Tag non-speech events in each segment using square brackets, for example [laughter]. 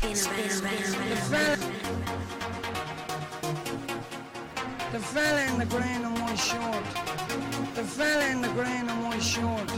The fella, in the green and short. The fella in the green and short.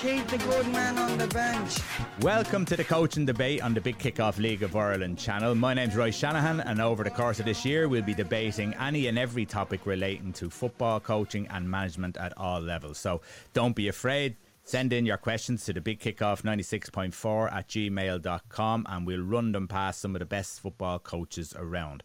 Keep the good man on the bench. Welcome to the coaching debate on the Big Kickoff League of Ireland channel. My name's Roy Shanahan, and over the course of this year, we'll be debating any and every topic relating to football coaching and management at all levels. So don't be afraid. Send in your questions to the Big Kickoff 96.4 at gmail.com, and we'll run them past some of the best football coaches around.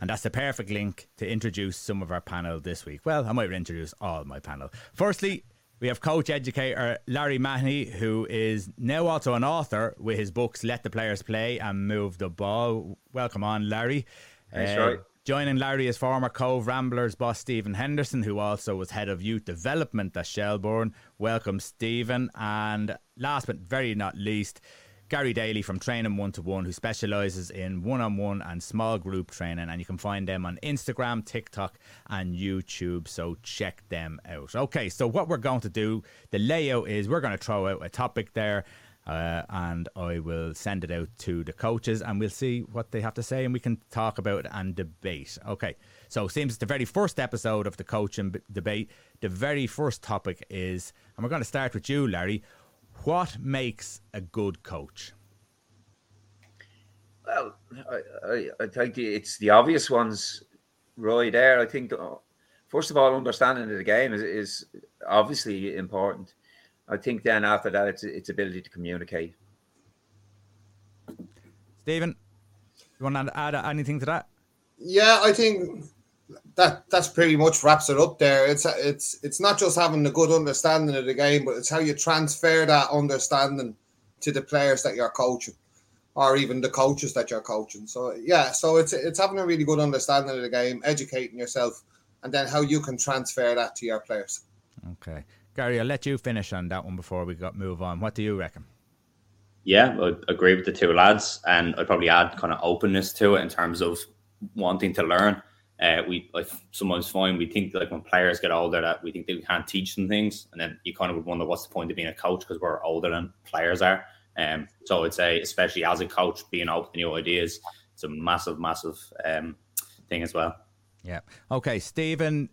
And that's the perfect link to introduce some of our panel this week. Well, I might introduce all my panel. Firstly, we have coach educator Larry Mahony, who is now also an author with his books Let the Players Play and Move the Ball. Welcome on, Larry. Thanks, uh. Joining Larry is former Cobh Ramblers boss Stephen Henderson, who also was head of youth development at Shelbourne. Welcome, Stephen. And last but very not least, Gary Daly from Training One to One, who specialises in one on one and small group training. And you can find them on Instagram, TikTok, and YouTube. So check them out. Okay, so what we're going to do, the layout is we're going to throw out a topic there. Uh, and I will send it out to the coaches and we'll see what they have to say and we can talk about and debate. Okay, so seems it's the very first episode of the coaching b- debate. The very first topic is, and we're going to start with you, Larry. What makes a good coach? Well, I, I, I think it's the obvious ones, Roy. There, I think uh, first of all, understanding of the game is, is obviously important. I think then after that, it's its ability to communicate. Stephen, you want to add anything to that? Yeah, I think that that's pretty much wraps it up there. It's it's it's not just having a good understanding of the game, but it's how you transfer that understanding to the players that you're coaching, or even the coaches that you're coaching. So yeah, so it's it's having a really good understanding of the game, educating yourself, and then how you can transfer that to your players. Okay, Gary, I'll let you finish on that one before we got move on. What do you reckon? Yeah, I agree with the two lads, and I'd probably add kind of openness to it in terms of wanting to learn. Uh, we like sometimes find we think like when players get older that we think that we can't teach them things, and then you kind of would wonder what's the point of being a coach because we're older than players are. Um, so I'd say, especially as a coach, being open to new ideas, it's a massive, massive um, thing as well. Yeah. Okay, Stephen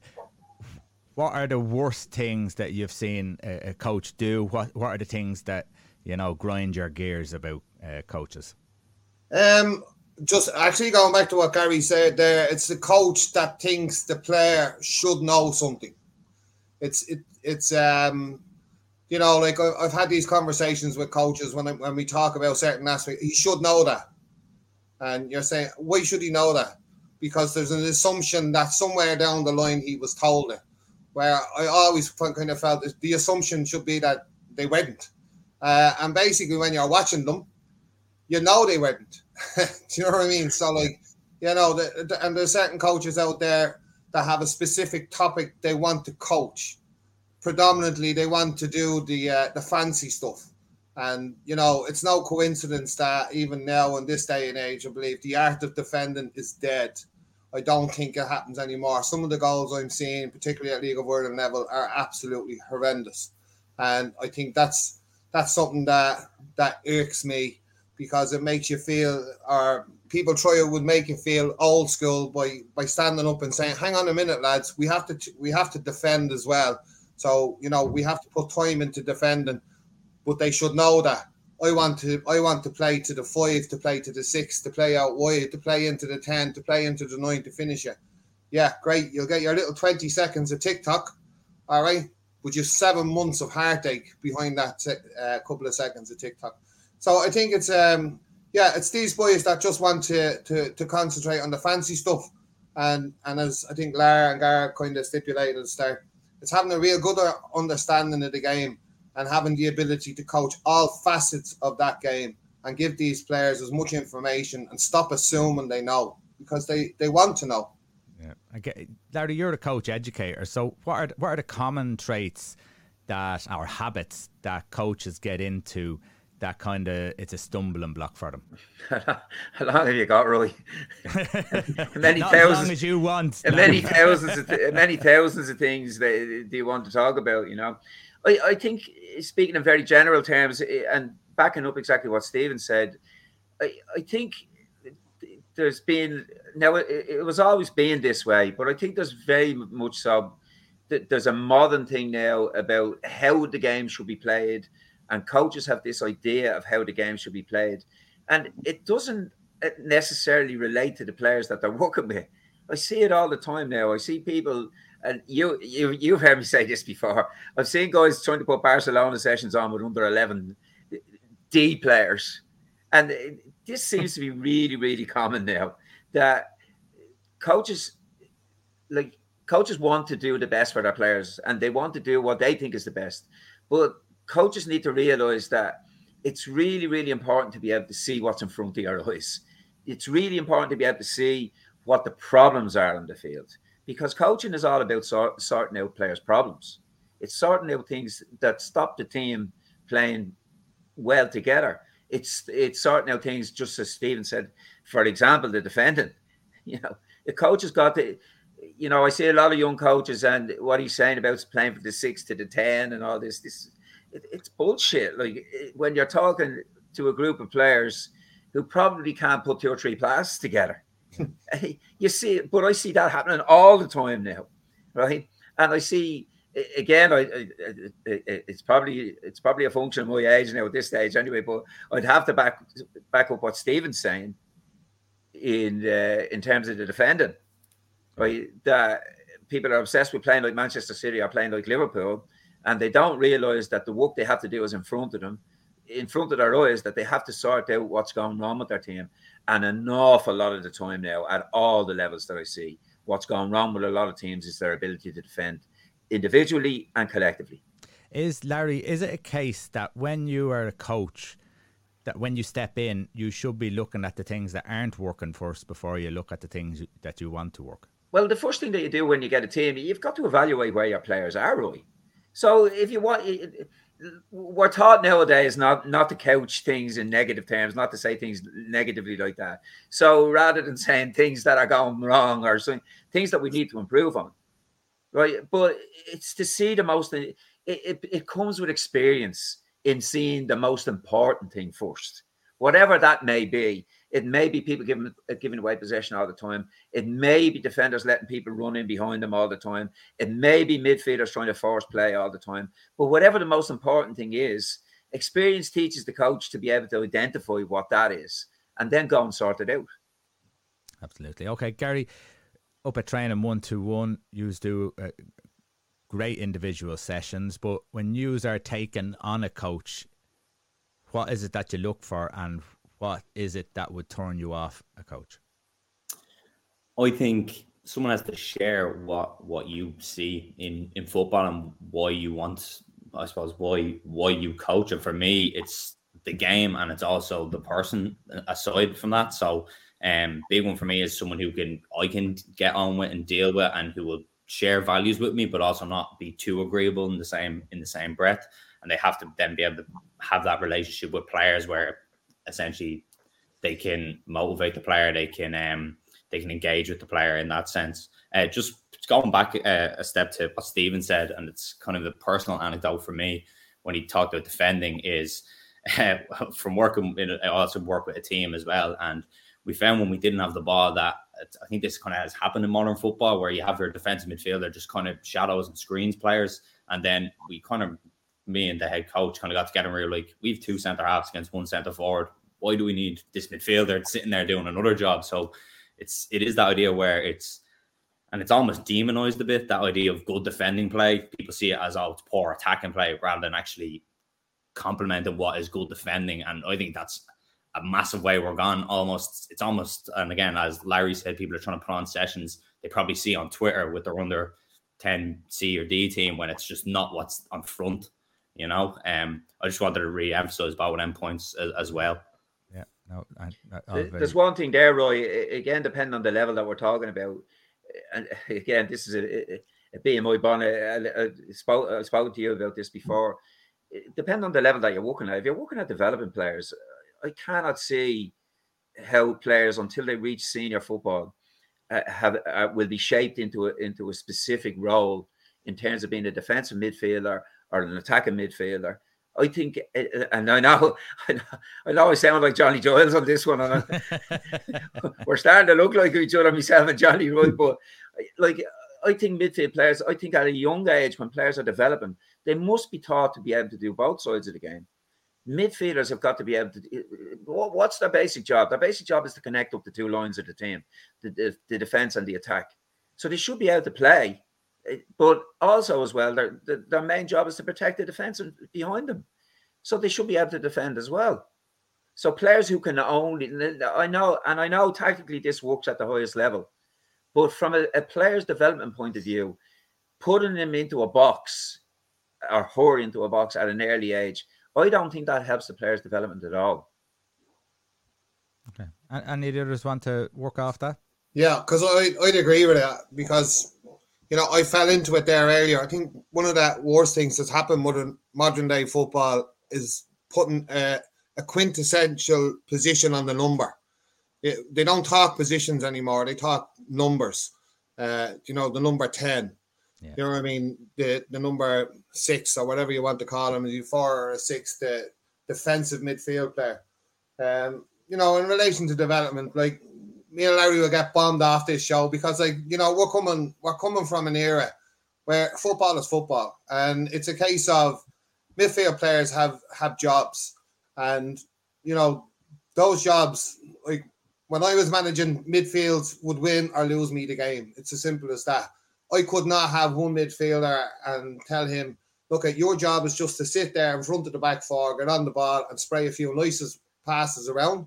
what are the worst things that you've seen a, coach do? What What are the things that you know grind your gears about uh, coaches? Um, just actually going back to what Gary said there, it's the coach that thinks the player should know something. It's it it's um you know like I've had these conversations with coaches when when we talk about certain aspects. He should know that, and you're saying why should he know that? Because there's an assumption that somewhere down the line he was told it where I always kind of felt the assumption should be that they weren't. Uh, and basically, when you're watching them, you know they weren't. [laughs] Do you know what I mean? So, like, you know, the, the, and there's certain coaches out there that have a specific topic they want to coach. Predominantly, they want to do the uh, the fancy stuff. And you know, it's no coincidence that even now in this day and age, I believe the art of defending is dead. I don't think it happens anymore. Some of the goals I'm seeing, particularly at League of Ireland level, are absolutely horrendous, and I think that's that's something that that irks me because it makes you feel, or people try it would make you feel old school by by standing up and saying, "Hang on a minute, lads, we have to we have to defend as well." So you know we have to put time into defending, but they should know that I want to I want to play to the five, to play to the six, to play out wide, to play into the ten, to play into the nine to finish it. Yeah, great. You'll get your little 20 seconds of TikTok. All right. But just seven months of heartache behind that uh, couple of seconds of TikTok. So I think it's um yeah, it's these boys that just want to to, to concentrate on the fancy stuff. And and as I think Lara and Gara kind of stipulated at the start, it's having a real good understanding of the game and having the ability to coach all facets of that game and give these players as much information and stop assuming they know because they, they want to know. Yeah, I get, Larry, you're a coach educator. So, what are what are the common traits that our habits that coaches get into that kind of it's a stumbling block for them. [laughs] How long have you got, Roy? [laughs] many Not thousands, as long as you want. many thousands, of th- many thousands of things that do you want to talk about? You know, I, I think speaking in very general terms, eh, and backing up exactly what Stephen said, I, I think there's been now it, it was always been this way, but I think there's very much so that there's a modern thing now about how the game should be played, and coaches have this idea of how the game should be played, and it doesn't necessarily relate to the players that they're working with. I see it all the time now. I see people, and you you you've heard me say this before. I've seen guys trying to put Barcelona sessions on with under eleven D players, and this seems to be really really common now. That coaches like coaches want to do the best for their players, and they want to do what they think is the best. But coaches need to realize that it's really really important to be able to see what's in front of your eyes. It's really important to be able to see what the problems are on the field because coaching is all about sort, sorting out players' problems. It's sorting out things that stop the team playing well together. It's it's sorting out things, just as Stephen said. For example, the defending. [laughs] You know, the coach has got to. You know, I see a lot of young coaches, and what he's saying about playing for the six to the ten and all this. This it, it's bullshit. Like when you're talking to a group of players who probably can't put two or three passes together you see, but I see that happening all the time now, right? And I see again, I, I, it's probably it's probably a function of my age now at this stage anyway. But I'd have to back back up what Stephen's saying in uh, in terms of the defending, right? That people are obsessed with playing like Manchester City or playing like Liverpool, and they don't realise that the work they have to do is in front of them, in front of their eyes, that they have to sort out what's going wrong with their team and an awful lot of the time now, at all the levels that I see, what's gone wrong with a lot of teams is their ability to defend individually and collectively. Is Larry, is it a case that when you are a coach, that when you step in, you should be looking at the things that aren't working first before you look at the things that you want to work? Well, the first thing that you do when you get a team, you've got to evaluate where your players are, Roy. So if you want, we're taught nowadays not not to couch things in negative terms, not to say things negatively like that. So rather than saying things that are going wrong or something, things that we need to improve on, right? But it's to see the most. It, it, it comes with experience in seeing the most important thing first, whatever that may be. It may be people giving giving away possession all the time. It may be defenders letting people run in behind them all the time. It may be midfielders trying to force play all the time. But whatever the most important thing is, experience teaches the coach to be able to identify what that is and then go and sort it out. Absolutely. Okay, Gary, up at training one to one, you do uh, great individual sessions, but when you are taken on a coach, what is it that you look for and what is it that would turn you off a coach? I think someone has to share what what you see in in football and why you want I suppose why why you coach. And for me it's the game and it's also the person aside from that. So um big one for me is someone who can I can get on with and deal with and who will share values with me but also not be too agreeable in the same in the same breath. And they have to then be able to have that relationship with players where essentially they can motivate the player, they can um, they can engage with the player in that sense. Uh, just going back uh, a step to what Stephen said, and it's kind of the personal anecdote for me when he talked about defending is uh, [laughs] from working. In, I also work with a team as well, and we found when we didn't have the ball that I think this kind of has happened in modern football where you have your defensive midfielder just kind of shadows and screens players, and then we kind of me and the head coach kind of got together and we were like, we have two centre halves against one centre forward. Why do we need this midfielder sitting there doing another job? So it's it is that idea where it's and it's almost demonized a bit that idea of good defending play. People see it as oh, it's poor attacking play rather than actually complementing what is good defending. And I think that's a massive way we're gone. Almost, it's almost, and again, as Larry said, people are trying to put on sessions they probably see on Twitter with their under 10 C or D team when it's just not what's on front you know, um, I just wanted to re-emphasize about them points as, as well. Yeah, no, I, I, there's one thing there, Roy. Again, depending on the level that we're talking about, and [laughs] again, this is a, a, a BMI bond. I, I, spoke, I spoke to you about this before. Depending on the level that you're working at, if you're working at developing players, I cannot see how players until they reach senior football uh, have uh, will be shaped into a, into a specific role in terms of being a defensive midfielder or an attacking midfielder. I think, eh, eh, and [laughs] I know, I know, I sound like Johnny Giles on this one. And [laughs] [laughs] we're starting to look like each other, myself and Johnny, right? But eh, like, I think midfield players, I think at a young age when players are developing, they must be taught to be able to do both sides of the game. Midfielders have got to be able to. What's their basic job? Their basic job is to connect up the two lines of the team, the, the, the defense and the attack. So they should be able to play, eh, but also as well, their, their main job is to protect the defense behind them. So they should be able to defend as well. So players who can only, I know, and I know tactically this works at the highest level, but from a, a player's development point of view, putting them into a box or her into a box at an early age, I don't think that helps the player's development at all. Okay. And any others want to work off that? Yeah, because I I'd agree with that because you know I fell into it there earlier. I think one of the worst things that's happened modern modern day football is putting a, a quintessential position on the number. It, they don't talk positions anymore; they talk numbers. Uh, you know, the number ten. Yeah. You know what I mean? The the number six or whatever you want to call him, you four or a six, the defensive midfield player. Um, you know, in relation to development, like me and Larry will get bombed off this show because like, you know, we're coming we're coming from an era where football is football. And it's a case of midfield players have have jobs. And you know, those jobs, like when I was managing midfields would win or lose me the game. It's as simple as that. I could not have one midfielder and tell him, look at your job is just to sit there in front of the back four, get on the ball and spray a few nice passes around.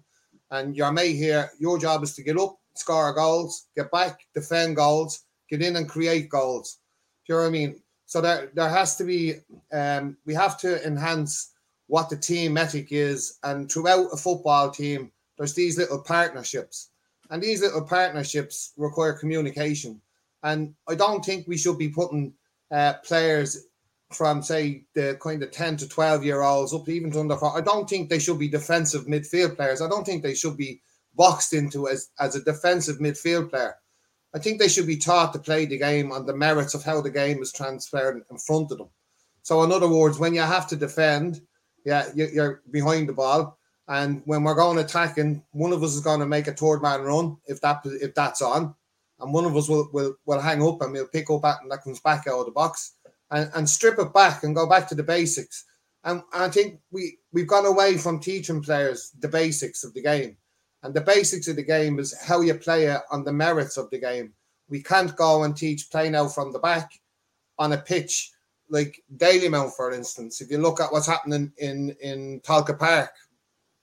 And your mate here, your job is to get up, score goals, get back, defend goals, get in and create goals. Do you know what I mean? So there, there has to be, um, we have to enhance what the team ethic is. And throughout a football team, there's these little partnerships. And these little partnerships require communication. And I don't think we should be putting uh, players from say the kind of 10 to 12 year olds up even to under four. I don't think they should be defensive midfield players. I don't think they should be boxed into as, as a defensive midfield player. I think they should be taught to play the game on the merits of how the game is transferred in front of them. So, in other words, when you have to defend, yeah, you're behind the ball, and when we're going attacking, one of us is going to make a third man run if that if that's on, and one of us will will, will hang up and we'll pick up that and that comes back out of the box and, and strip it back and go back to the basics. And I think we we've gone away from teaching players the basics of the game. And the basics of the game is how you play it on the merits of the game. We can't go and teach playing out from the back on a pitch like Dalymount, for instance. If you look at what's happening in in Tolka Park,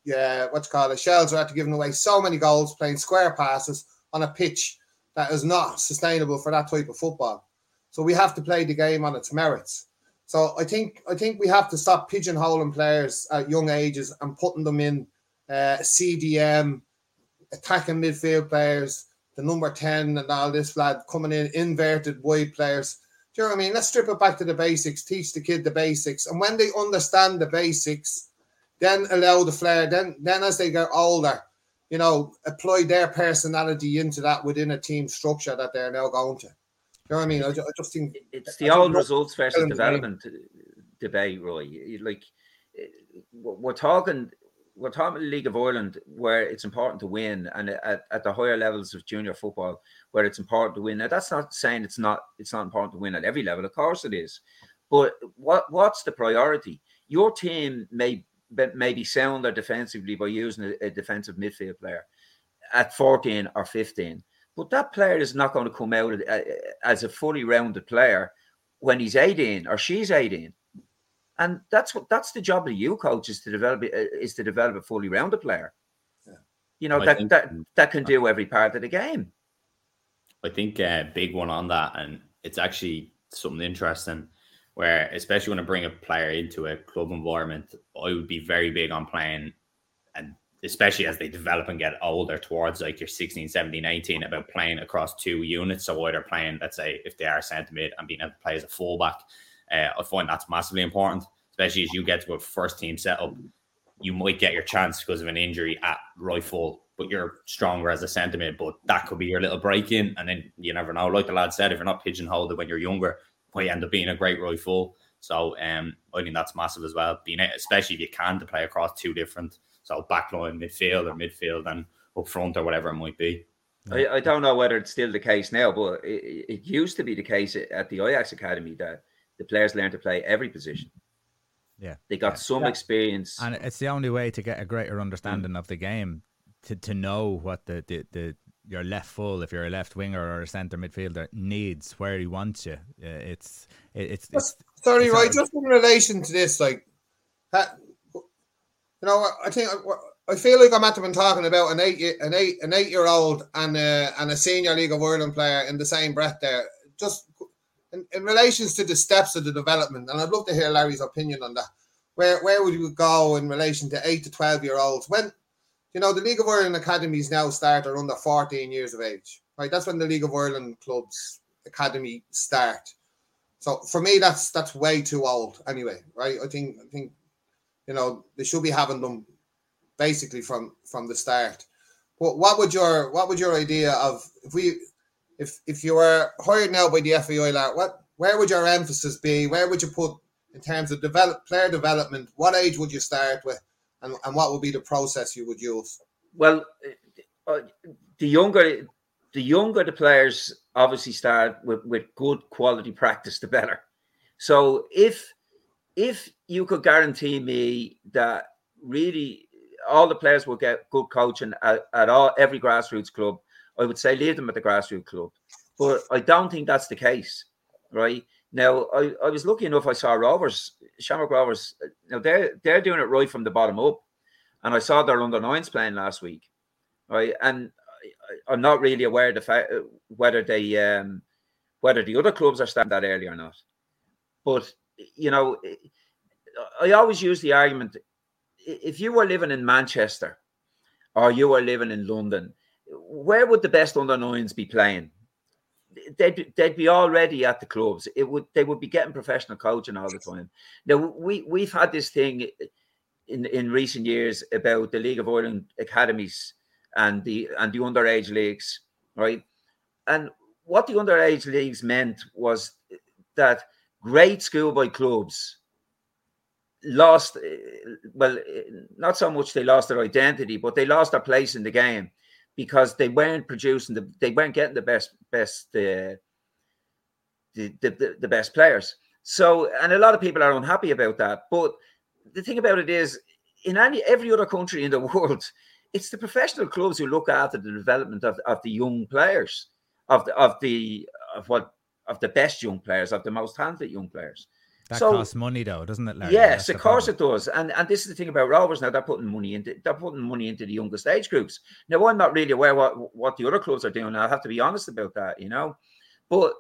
yeah, what's called it, Shels are after giving away so many goals playing square passes on a pitch that is not sustainable for that type of football. So we have to play the game on its merits. So I think I think we have to stop pigeonholing players at young ages and putting them in uh, CDM, attacking midfield players, the number 10 and all this lad coming in, inverted wide players. Do you know what I mean? Let's strip it back to the basics, teach the kid the basics. And when they understand the basics, then allow the flair. Then then as they get older, you know, apply their personality into that within a team structure that they're now going to. You know what I mean? I, I just think it's the old results versus development debate, Roy. Like we're talking, we're talking the League of Ireland where it's important to win, and at, at the higher levels of junior football where it's important to win. Now that's not saying it's not it's not important to win at every level. Of course it is, but what what's the priority? Your team may may be sounder defensively by using a, a defensive midfield player at 14 or 15 but that player is not going to come out as a fully rounded player when he's 18 or she's 18. And that's what that's the job of you coaches to develop uh, is to develop a fully rounded player. Yeah. You know, I that, think, that that can do every part of the game. I think a uh, big one on that, and it's actually something interesting where especially when I bring a player into a club environment, I would be very big on playing and especially as they develop and get older towards like your 16, 17, 18, about playing across two units. So either playing, let's say, if they are centre mid and being able to play as a fullback, uh, I find that's massively important, especially as you get to a first team setup. You might get your chance because of an injury at right full, but you're stronger as a centre mid. But that could be your little break in, and then you never know. Like the lad said, if you're not pigeonholed when you're younger, might end up being a great right full. So um, I think that's massive as well. Being especially if you can to play across two different so backline, midfield, or midfield and up front or whatever it might be. I, I don't know whether it's still the case now, but it, it used to be the case at the Ajax Academy that the players learn to play every position. Yeah, they got yeah. some yeah. experience, and it's the only way to get a greater understanding mm. of the game to to know what the, the the your left full, if you're a left winger or a centre midfielder, needs where he wants you. It's it's, it's sorry, it's right? Just in relation to this, like, you know, I think I feel like I'm at been talking about an eight an eight an eight year old and a, and a senior League of Ireland player in the same breath. There, just in, in relations to the steps of the development, and I'd love to hear Larry's opinion on that. Where where would you go in relation to eight to twelve year olds when you know, the League of Ireland academies now start at under 14 years of age, right? That's when the League of Ireland clubs academy start. So for me, that's that's way too old anyway, right? I think I think you know they should be having them basically from from the start. But what would your what would your idea of if we if if you were hired now by the FAI, what where would your emphasis be? Where would you put in terms of develop player development? What age would you start with? and, and what would be the process you would use? Well, uh, the younger the younger the players obviously start with, with good quality practice, the better. So if if you could guarantee me that really all the players will get good coaching at, at all every grassroots club, I would say leave them at the grassroots club. But I don't think that's the case, right? Now, I, I was lucky enough. I saw Rovers, Shamrock Rovers. Now they're they're doing it right from the bottom up, and I saw their under nines playing last week, right? And I, am not really aware of the fact whether they um, whether the other clubs are starting that early or not. But you know, I always use the argument: if you were living in Manchester, or you were living in London, where would the best under nines be playing? they'd they'd be already at the clubs. It would they would be getting professional coaching all the time. Now we we've had this thing in in recent years about the League of Ireland academies and the and the underage leagues, right? And what the underage leagues meant was that great schoolboy clubs lost well not so much they lost their identity but they lost their place in the game because they weren't producing the they weren't getting the best best uh, the, the the best players. So and a lot of people are unhappy about that. But the thing about it is, in any every other country in the [laughs] world, it's the professional clubs who look after the development of, of the young players, of the of the of what of the best young players, of the most talented young players. That so, costs money, though, doesn't it? Larry? Yes, of course problem. it does. And and this is the thing about Rovers now; they're putting money into they're putting money into the younger stage groups. Now, I'm not really aware what what the other clubs are doing. I have to be honest about that, you know. But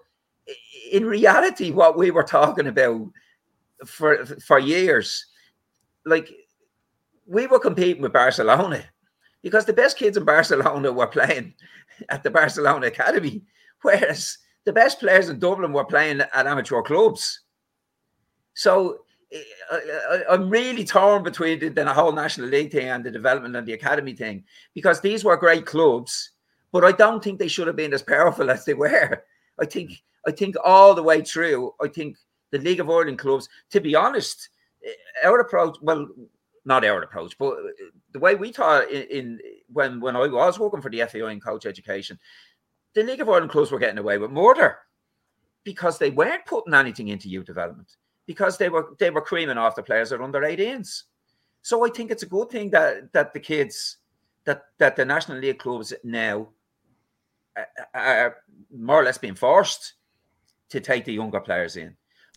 in reality, what we were talking about for for years, like we were competing with Barcelona because the best kids in Barcelona were playing at the Barcelona academy, whereas the best players in Dublin were playing at amateur clubs. So I, am really torn between the, the, whole National League thing and the development and the academy thing because these were great clubs, but I don't think they should have been as powerful [laughs] as they were. I think I think all the way through, I think the League of Ireland clubs, to be honest, eh, our approach, well, not our approach, but the way we thought in, in when when I was working for the FAI in coach education, the League of Ireland clubs were getting away with murder because they weren't putting anything into youth development because they were they were creaming off the players are under 18s. So I think it's a good thing that that the kids that that the National League clubs now uh, uh, are more or less being forced to take the younger players in.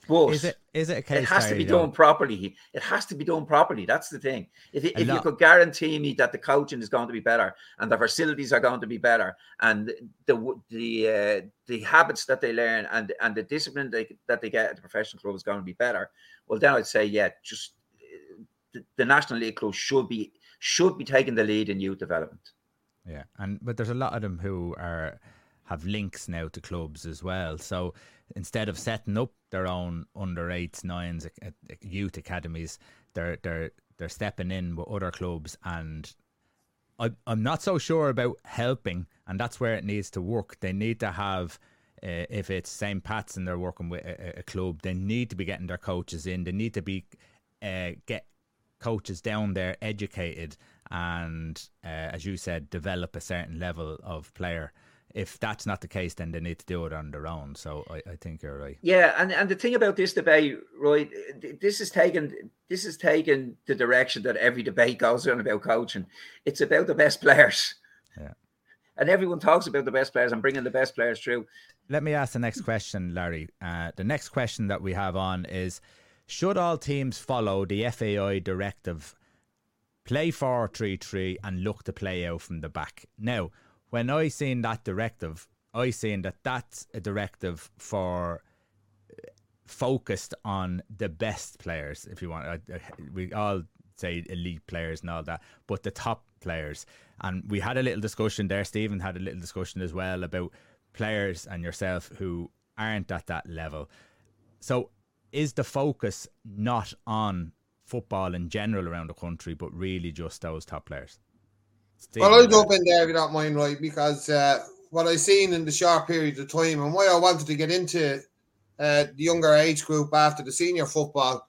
But is it is it a case? It has to be done properly. It has to be done properly. That's the thing. If, if you could guarantee me that the coaching is going to be better and the facilities are going to be better and the the uh, the habits that they learn and and the discipline they, that they get at the professional club is going to be better, well then I'd say yeah, just uh, the, the national league club should be should be taking the lead in youth development. Yeah, and but there's a lot of them who are have links now to clubs as well. So instead of setting up their own under eights, nines, youth academies, they're they're they're stepping in with other clubs, and I, I'm not so sure about helping, and that's where it needs to work. They need to have uh, if it's St. Pat's and they're working with a, a, club, they need to be getting their coaches in. They need to be uh, get coaches down there educated and, uh, as you said, develop a certain level of player. If that's not the case, then they need to do it on their own. So I, I think you're right. Yeah, and, and the thing about this debate, right? This is taken this is taken the direction that every debate goes on about coaching. It's about the best players. Yeah. And everyone talks about the best players and bringing the best players through. Let me ask the next question, Larry. Uh, the next question that we have on is Should all teams follow the FAI directive, play 4 3 3, and look to play out from the back? Now, when I seen that directive, I seen that that's a directive for uh, focused on the best players. If you want, I, I, we all say elite players and all that, but the top players. And we had a little discussion there. Stephen had a little discussion as well about players and yourself who aren't at that level. So, is the focus not on football in general around the country, but really just those top players? Stephen, well, I'll jump in there if you don't mind, right? Because uh, what I've seen in the short period of time and why I wanted to get into uh, the younger age group after the senior football,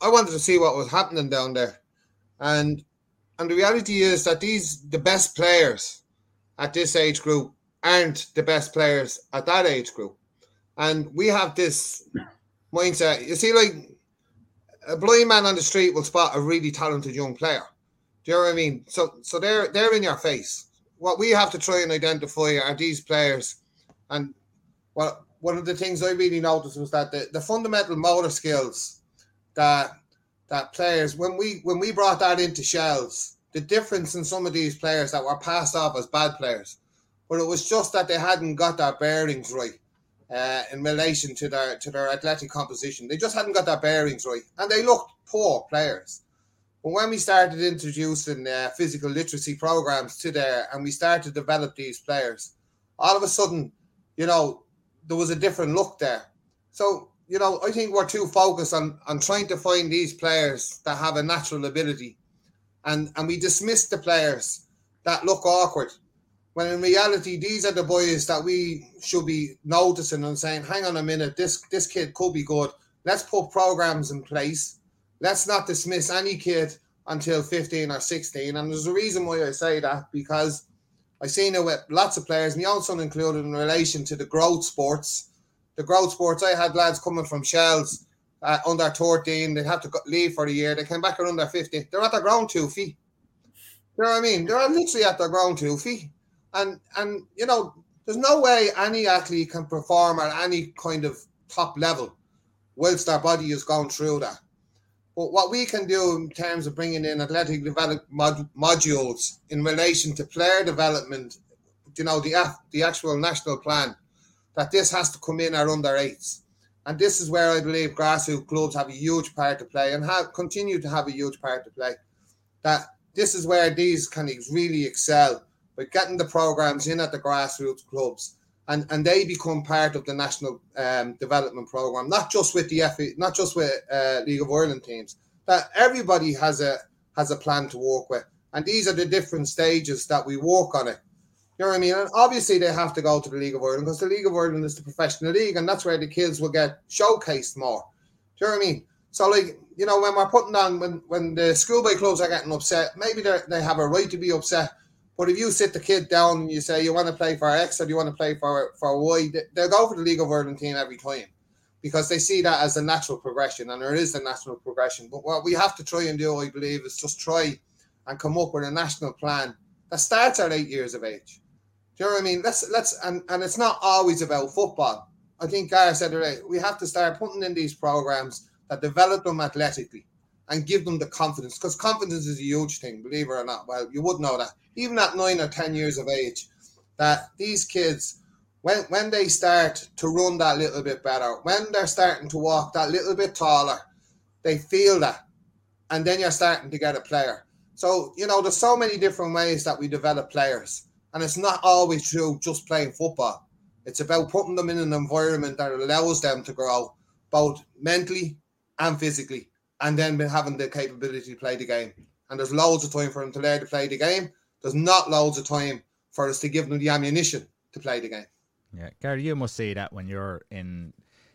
I wanted to see what was happening down there. And and the reality is that these the best players at this age group aren't the best players at that age group. And we have this mindset. You see, like a blind man on the street will spot a really talented young player. Do you know what I mean? So so they're they're in your face. What we have to try and identify are these players. And well, one of the things I really noticed was that the, the fundamental motor skills that that players when we when we brought that into Shels, the difference in some of these players that were passed off as bad players, but it was just that they hadn't got their bearings right uh, in relation to their to their athletic composition. They just hadn't got their bearings right, and they looked poor players. But when we started introducing uh, physical literacy programs to there, and we started to develop these players, all of a sudden, you know, there was a different look there. So you know, I think we're too focused on on trying to find these players that have a natural ability, and and we dismiss the players that look awkward, when in reality these are the boys that we should be noticing and saying, "Hang on a minute, this this kid could be good. Let's put programs in place. Let's not dismiss any kid until 15 or 16." And there's a reason why I say that because I've seen it with lots of players, my own son included, in relation to the growth spurts the growth spurts. I had lads coming from Shels uh, under 13. They'd have to leave for a year. They came back around under 50. They're at the ground two feet. You know what I mean? They're literally at the ground two feet. And, and you know, there's no way any athlete can perform at any kind of top level whilst their body is going through that. But what we can do in terms of bringing in athletic development mod- modules in relation to player development, you know, the, the actual national plan – that this has to come in our under eights. And this is where I believe grassroots clubs have a huge part to play and have continue to have a huge part to play. That this is where these can really excel by getting the programs in at the grassroots clubs and, and they become part of the national um, development program, not just with the FA, not just with uh, League of Ireland teams. That everybody has a has a plan to work with, and these are the different stages that we work on it. You know what I mean? And obviously they have to go to the League of Ireland because the League of Ireland is the professional league, and that's where the kids will get showcased more. Do you know what I mean? So like, you know, when we're putting on when when the schoolboy clubs are getting upset, maybe they they have a right to be upset. But if you sit the kid down and you say you want to play for X or you want to play for for Y, they'll go for the League of Ireland team every time because they see that as a natural progression, and there is a natural progression. But what we have to try and do, I believe, is just try and come up with a national plan that starts at eight years of age. Do you know what I mean? Let's let's and, and it's not always about football. I think Gar said it right. We have to start putting in these programs that develop them athletically and give them the confidence because confidence is a huge thing, believe it or not. Well, you would know that even at nine or ten years of age, that these kids, when when they start to run that little bit better, when they're starting to walk that little bit taller, they feel that, and then you're starting to get a player. So you know, there's so many different ways that we develop players and it's not always true just playing football. It's about putting them in an environment that allows them to grow both mentally and physically, and then having the capability to play the game. And there's loads of time for them to learn to play the game. There's not loads of time for us to give them the ammunition to play the game. Yeah, Gary, you must see that when you're in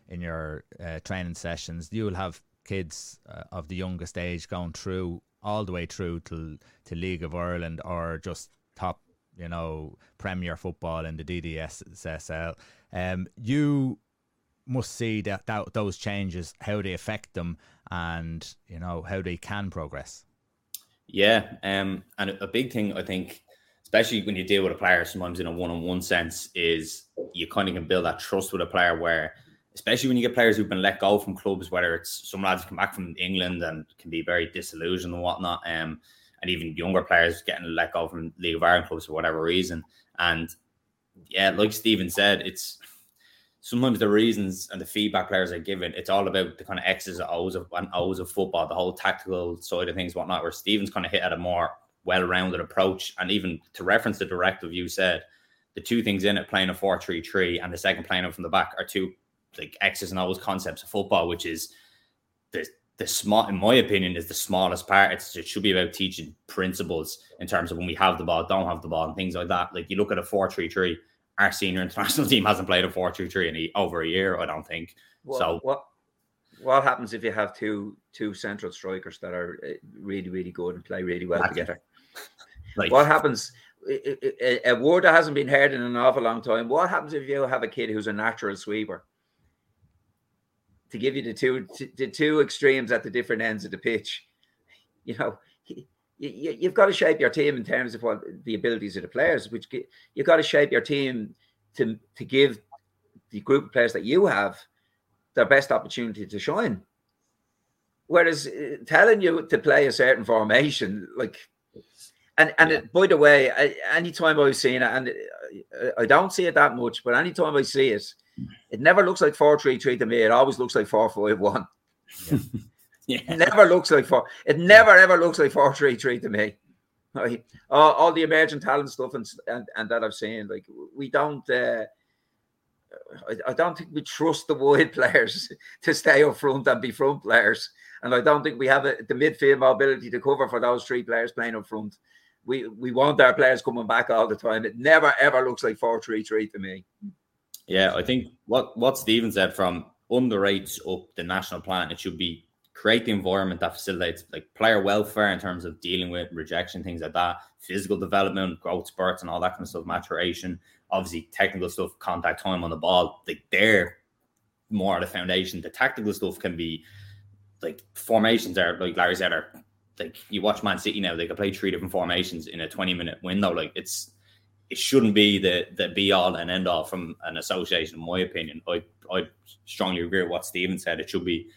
in your uh, training sessions, you'll have kids uh, of the youngest age going through all the way through to to League of Ireland or just top, you know, Premier football in the DDSSL. Um, you must see that, that those changes, how they affect them, and you know how they can progress. Yeah, um, and a big thing I think, especially when you deal with a player, sometimes in a one-on-one sense, is you kind of can build that trust with a player where especially when you get players who've been let go from clubs, whether it's some lads come back from England and can be very disillusioned and whatnot, um, and even younger players getting let go from League of Ireland clubs for whatever reason. And yeah, like Stephen said, it's sometimes the reasons and the feedback players are given, it's all about the kind of X's and O's of and O's of football, the whole tactical side of things, whatnot, where Stephen's kind of hit at a more well-rounded approach. And even to reference the directive you said, the two things in it, playing a 4-3-3 and the second playing it from the back are two like X's and O's concepts of football, which is the the small, in my opinion, is the smallest part. It's, it should be about teaching principles in terms of when we have the ball, don't have the ball, and things like that. Like you look at a four-three-three. Our senior international [laughs] team hasn't played a four-three-three in a, over a year, I don't think. What, so what what happens if you have two two central strikers that are uh, really really good and play really well together? [laughs] like What happens? A word that hasn't been heard in an awful long time. What happens if you have a kid who's a natural sweeper? To give you the two the two extremes at the different ends of the pitch, [laughs] you know, you, you, you've got to shape your team in terms of what the abilities of the players. Which you've got to shape your team to to give the group of players that you have their best opportunity to shine. Whereas uh, telling you to play a certain formation, like, and and Yeah. it, by the way, I, anytime I've seen it, and uh, I don't see it that much, but anytime I see it, it never looks like four three three to me. It always looks like four five one. yeah, [laughs] It never looks like four. It never ever looks like four three three to me. Right? All, all the emerging talent stuff and, and and that I've seen, like we don't. Uh, I, I don't think we trust the wide [laughs] players to stay up front and be front players, and I don't think we have a, the midfield mobility to cover for those three players playing up front. We we want our players coming back all the time. It never ever looks like four three three to me. Yeah, I think what what Stephen said from under underrates up the national plan, it should be create the environment that facilitates like player welfare in terms of dealing with rejection, things like that, physical development, growth spurts, and all that kind of stuff, maturation. Obviously, technical stuff, contact time on the ball, like they're more of the foundation. The tactical stuff can be like formations are like Larry said are like you watch Man City now, they can play three different formations in a 20 minute window. Like it's it shouldn't be the the be all and end all from an association, in my opinion. I I strongly agree with what Stephen said. It should be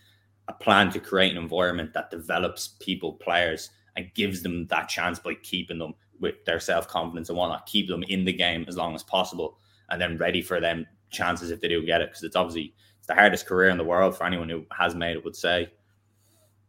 a plan to create an environment that develops people, players, and gives them that chance by keeping them with their self confidence and whatnot, keep them in the game as long as possible, and then ready for them chances if they do get it. Because it's obviously it's the hardest career in the world for anyone who has made it. Would say.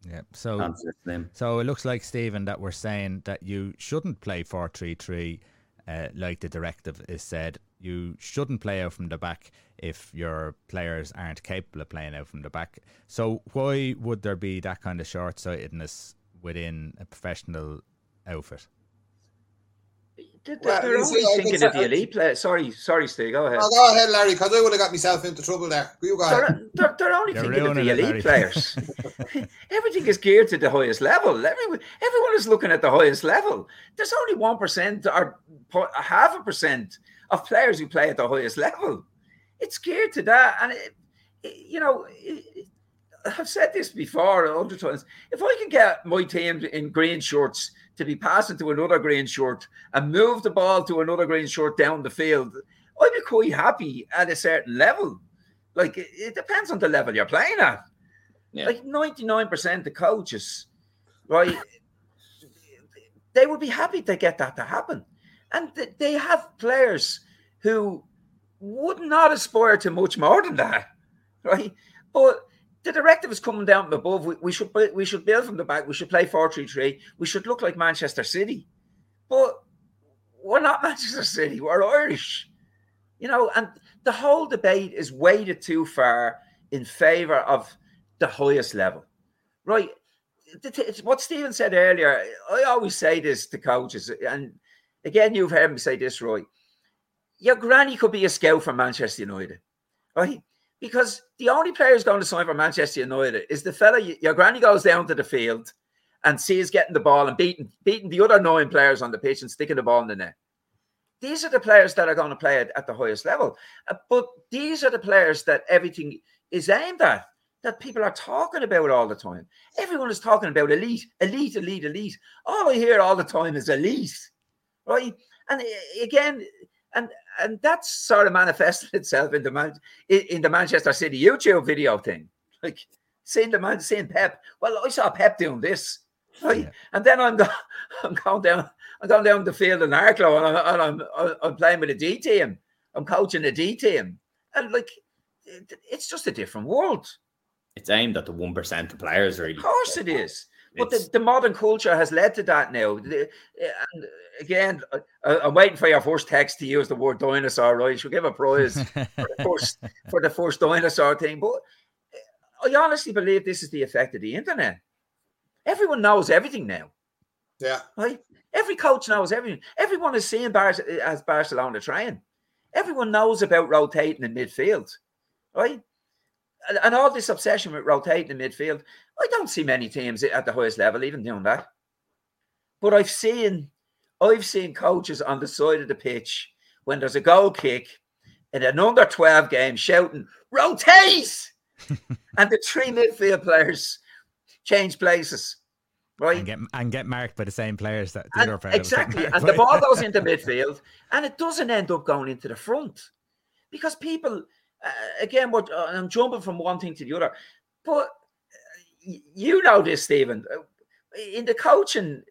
Yeah. So Answer to them. So it looks like Stephen that we're saying that you shouldn't play four three three, uh, like the directive is said. You shouldn't play out from the back if your players aren't capable of playing out from the back. So why would there be that kind of short sightedness within a professional outfit? They're, Well, they're you only see, thinking of the elite players. Sorry, sorry, Steve. Go ahead. Oh, go ahead, Larry, because I would have got myself into trouble there. You go ahead. They're, they're, they're only You're thinking of the ruining it, elite Larry. players. [laughs] [laughs] Everything is geared to the highest level. Everyone, everyone is looking at the highest level. There's only one percent or po- a half a percent of players who play at the highest level. It's geared to that, and it, it- you know, it- I've said this before a hundred times. If I can get my team in green shorts to be passing to another green short and move the ball to another green short down the field, I'd be quite happy at a certain level. Like it, depends on the level you're playing at. Yeah. Like 99% of coaches, right? They would be happy to get that to happen. And th- they have players who would not aspire to much more than that, right? But the directive is coming down from above. We, we should we should build from the back. We should play 4-3-3. We should look like Manchester City. But we're not [laughs] Manchester City. We're Irish. You know, and the whole debate is weighted too far in favor of the highest level. Right. What Stephen said earlier. I always say this to coaches, and again, you've heard me say this, Roy. your granny could be a scout for Manchester United, right? Because the only players going to sign for Manchester United is the fella your granny goes down to the field and sees getting the ball and beating beating the other nine players on the pitch and sticking the ball in the net. These are the players that are going to play at, at the highest level. Uh, but these are the players that everything is aimed at, that people are talking about all the time. Everyone is talking about elite, elite, elite, elite. All I hear all the time is elite, right? And uh, again, and and that's sort of manifested [laughs] itself in the Man, in the Manchester City YouTube video thing. Like seeing the man, seeing Pep. Well, I saw Pep doing this, right? Yeah. And then I'm [laughs] go, I'm going down, I'm going down the field in Arklow, and, I, and I'm I'm playing with a D team. I'm coaching a D team, and like it's just a different world. It's aimed at the one percent of players, really. Of course, it is. But the, the, modern culture has led to that now. The, eh, and again, I, am waiting for your first text to use the word dinosaur, right? Should give a prize [laughs] for, the first, for the first dinosaur thing. But eh, I honestly believe this is the effect of the internet. Everyone knows everything now. Yeah. Right? Every coach knows everything. Everyone is seeing Bar- eh, as Barcelona train. Everyone knows about rotating in midfield. Right? And, all this obsession with rotating the midfield. I don't see many teams at the highest level even doing that. But I've seen I've seen coaches on the side of the pitch when there's a goal kick in an under 12 game shouting, rotate! [laughs] and the three midfield players change places. Right. And get, and get marked by the same players that the and, other players Exactly. [laughs] And the ball goes into midfield and it doesn't end up going into the front. Because people uh, again, what uh, I'm jumping from one thing to the other, but you know this, Stephen. Uh, in the coaching,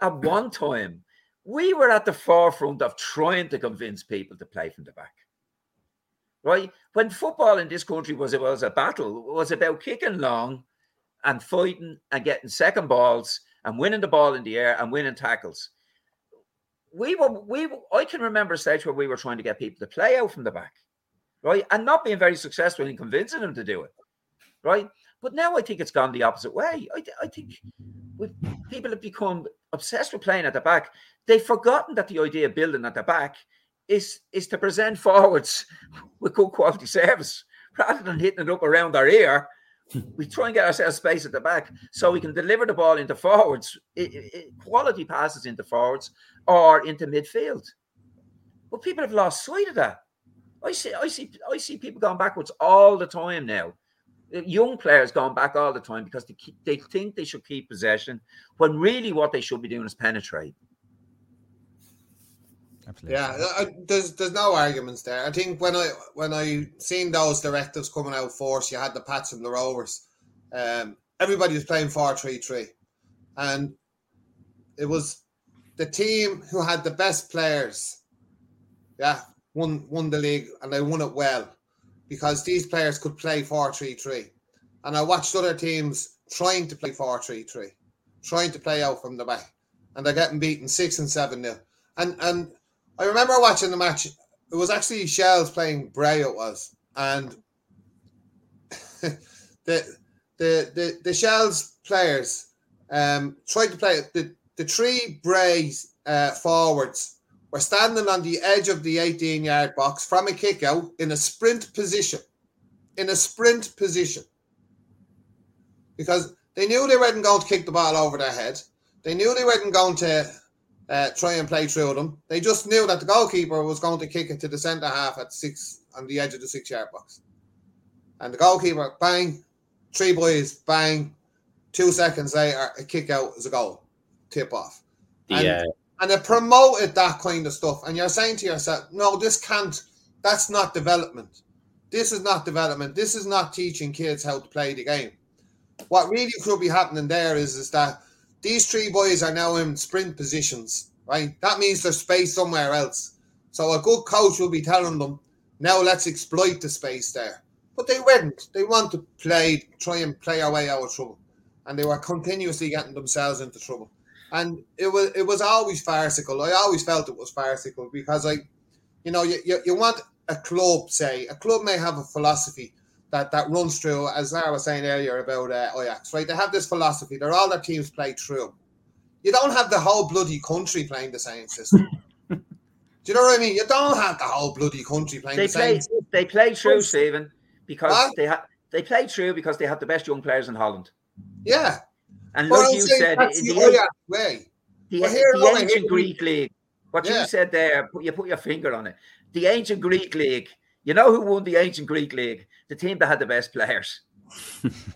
at one time, we were at the forefront of trying to convince people to play from the back. Right? When football in this country was it was a battle, it was about kicking long and fighting and getting second balls and winning the ball in the air and winning tackles. We were we I can remember a stage where we were trying to get people to play out from the back, right? And not being very successful in convincing them to do it. Right. But now I think it's gone the opposite way. I, I think people have become obsessed with playing at the back. They've forgotten that the idea of building at the back is is to present [laughs] forwards with good quality service rather than hitting it up around our ear. We try and get ourselves space at the back so we can deliver the ball into forwards, it, it, quality passes into forwards or into midfield. But people have lost sight of that. I see, I see, I see people going backwards all the time now young players going back all the time because they, keep, they think they should keep possession when really what they should be doing is penetrate. Absolutely. Yeah, I, there's there's no arguments there. I think when I when I seen those directives coming out force, you had the Pats and the Rovers. Um, everybody was playing four three three, and it was the team who had the best players. Yeah, won won the league, and they won it well because these players could play 4 3 3. And I watched other teams trying to play 4 3 3, trying to play out from the back. And they're getting beaten 6 and 7 nil. And and I remember watching the match. It was actually Shels playing Bray, it was. And [laughs] the, the, the, the Shels players um, tried to play the, the three Bray uh, forwards were standing on the edge of the 18 yard box from a kick out in a sprint position. In a sprint position. Because they knew they weren't going to kick the ball over their head. They knew they weren't going to uh, try and play through them. They just knew that the goalkeeper was going to kick it to the centre half at six on the edge of the six yard box. And the goalkeeper, bang, three boys, bang. Two seconds later, a kick out is a goal, tip off. And, uh, and it promoted that kind of stuff. And you're saying to yourself, no, this can't, that's not development. This is not development. This is not teaching kids how to play the game. What really could be happening there is, is that these three boys are now in sprint positions, right? That means there's space somewhere else. So a good coach will be telling them, now let's exploit the space there. But they weren't. They want to play, try and play our way out of trouble. And they were continuously getting themselves into trouble and it was it was always farcical. I always felt it was farcical because I, you know, you, you, you want a club say a club may have a philosophy that that runs through, as I was saying earlier about uh, Ajax, right? They have this philosophy. They're all their teams play through. You don't have the whole bloody country playing the same system. [laughs] Do you know what I mean? You don't have the whole bloody country playing They the play. same. They play through, Stephen, because Huh? they have. They play through because they have the best young players in Holland. Yeah. And But like I'm you said, that's the, the other way. the, Well, here, the look, ancient here- Greek league. What Yeah. you said there, put, you put your finger on it. The ancient Greek league. You know who won the ancient Greek league? The team that had the best players.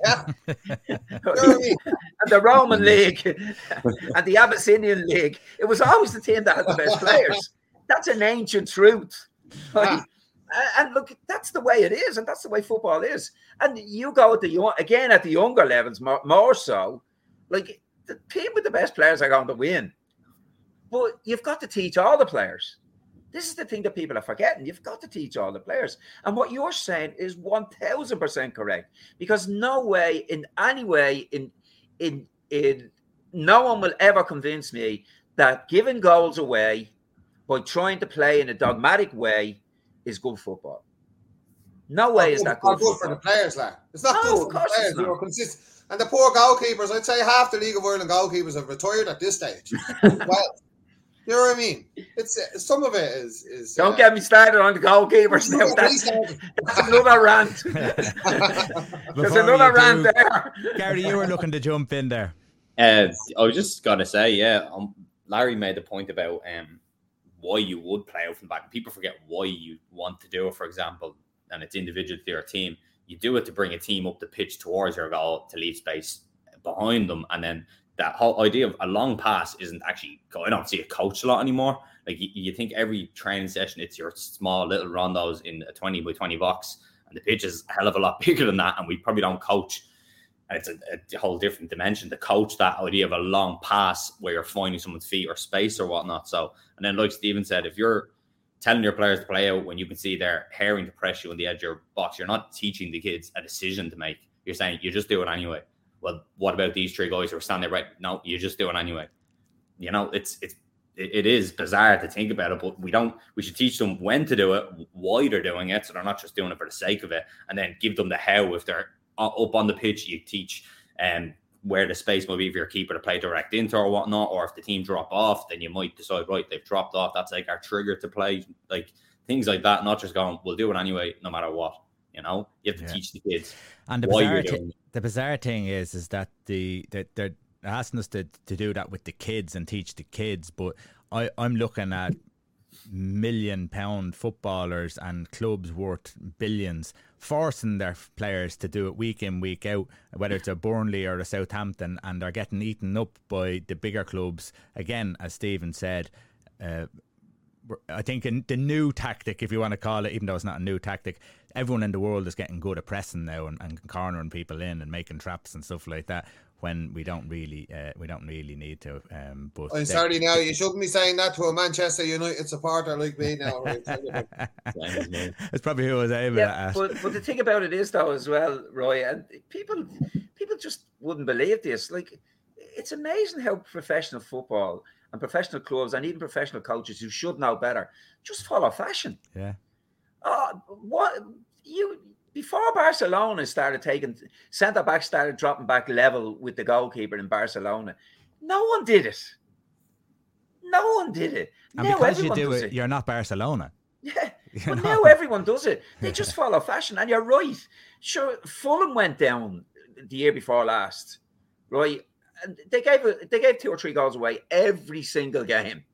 Yeah. [laughs] You know what I mean? [laughs] and the Roman League [laughs] and the Abyssinian League. It was always the team that had the best players. That's an ancient truth. Like, Ah. and look, that's the way it is, and that's the way football is. And you go at the young, again at the younger levels more, more so. Like the team with the best players are going to win, but you've got to teach all the players. This is the thing that people are forgetting. You've got to teach all the players. And what you're saying is 1000% correct because no way, in any way, in, in, in, no one will ever convince me that giving goals away by trying to play in a dogmatic way is good football. No way is that Not good. good for the players, lad. It's not No, good of for the players who not. are consistent. And the poor goalkeepers, I'd say half the League of Ireland goalkeepers have retired at this stage. [laughs] well, you know what I mean? It's uh, some of it is is. Don't uh, get me started on the goalkeepers now. [laughs] That's, that's another rant. [laughs] There's Before another you rant do, there. Gary, you were looking to jump in there. Uh, I was just gonna say, yeah, um, Larry made the point about um, why you would play out from the back. People forget why you want to do it, for example, and it's individual to your team. You do it to bring a team up the pitch towards your goal to leave space behind them, and then that whole idea of a long pass isn't actually. I don't see a coach a lot anymore. Like you, you think every training session, it's your small little rondos in a twenty by twenty box, and the pitch is a hell of a lot [laughs] bigger than that, and we probably don't coach and it's a, a whole different dimension to coach that idea of a long pass where you're finding someone's feet or space or whatnot. So, and then like Stephen said, if you're telling your players to play out when you can see they're herring to press you on the edge of your box, you're not teaching the kids a decision to make. You're saying you just do it anyway. Well, what about these three guys who are standing right? No, you just do it anyway. You know, it's it's it, is bizarre to think about it, but we don't. We should teach them when to do it, why they're doing it, so they're not just doing it for the sake of it, and then give them the how. If they're up on the pitch, you teach um where the space might be for your keeper to play direct into or whatnot, or if the team drop off, then you might decide right they've dropped off. That's like our trigger to play, like things like that. Not just going, we'll do it anyway, no matter what. You know, you have to Yeah. teach the kids And the bizarre, you're thi- doing it. the bizarre thing is, is that the that they're asking us to, to do that with the kids and teach the kids, but I I'm looking at million pound footballers and clubs worth billions forcing their players to do it week in week out whether it's a Burnley or a Southampton and they're getting eaten up by the bigger clubs again as Stephen said uh, I think in the new tactic, if you want to call it, even though it's not a new tactic, everyone in the world is getting good at pressing now and, and cornering people in and making traps and stuff like that. When we don't really, uh, we don't really need to. Um, but I'm they- sorry now. You shouldn't be saying that to a Manchester United supporter like me now. Right? Same as me. That's probably who I was able to Yeah, ask. but, but the thing about it is though as well, Roy, and people people just wouldn't believe this. Like it's amazing how professional football and professional clubs and even professional coaches who should know better just follow fashion. Yeah. Uh, what you before Barcelona started taking centre back started dropping back level with the goalkeeper in Barcelona, no one did it. No one did it. And now because you do does it, you're not Barcelona. yeah, [laughs] You but know? now everyone does it. They just [laughs] follow fashion, and you're right. Sure, Fulham went down the year before last, right? And they gave a, they gave two or three goals away every single game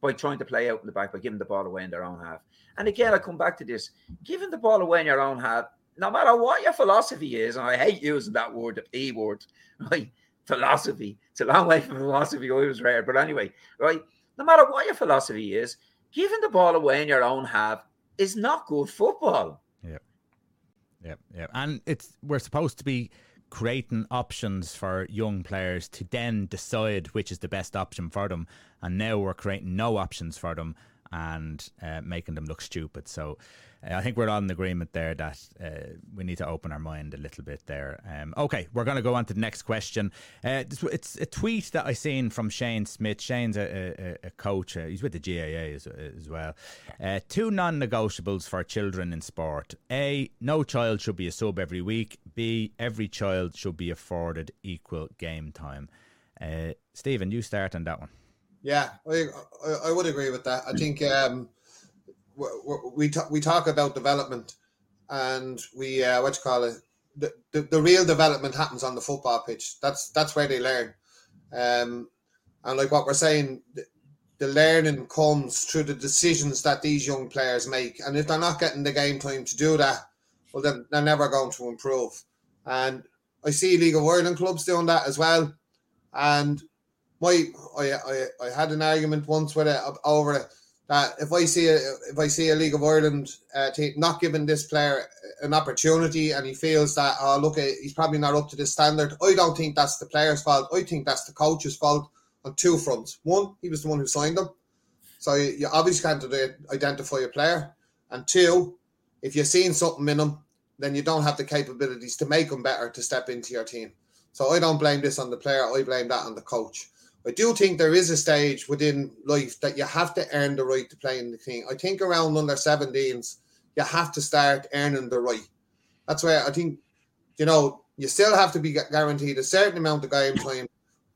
by trying to play out in the back by giving the ball away in their own half. And again, I come back to this: giving the ball away in your own half, no matter what your philosophy is, and I hate using that word, the P word, [laughs] right? Philosophy. It's a long way from philosophy. I was rare, but anyway, right? No matter what your philosophy is, giving the ball away in your own half is not good football. Yeah. Yeah, yeah, and it's we're supposed to be creating options for young players to then decide which is the best option for them, and now we're creating no options for them and uh, making them look stupid. So. I think we're all in agreement there that uh, we need to open our mind a little bit there. Um, okay, we're going to go on to the next question. Uh, it's a tweet that I seen from Shane Smith. Shane's a, a, a coach. Uh, he's with the GAA as, as well. Uh, two non-negotiables for children in sport: A, no child should be a sub every week. B, every child should be afforded equal game time. Uh, Stephen, you start on that one. Yeah, I, I would agree with that. I think um, we talk, we talk about development, and we uh, what you call it. The, the, the real development happens on the football pitch. That's that's where they learn, um, and like what we're saying, the, the learning comes through the decisions that these young players make. And if they're not getting the game time to do that, well, then they're never going to improve. And I see League of Ireland clubs doing that as well. And my I, I, I had an argument once with it over it that if I see a if I see a League of Ireland uh, team not giving this player an opportunity and he feels that oh look he's probably not up to the standard, I don't think that's the player's fault. I think that's the coach's fault on two fronts. One, he was the one who signed them, so you obviously can't identify a player. And two, if you're seeing something in him, then you don't have the capabilities to make him better to step into your team. So I don't blame this on the player. I blame that on the coach. I do think there is a stage within life that you have to earn the right to play in the team. I think around under 17s, you have to start earning the right. That's where I think, you know, you still have to be guaranteed a certain amount of game time,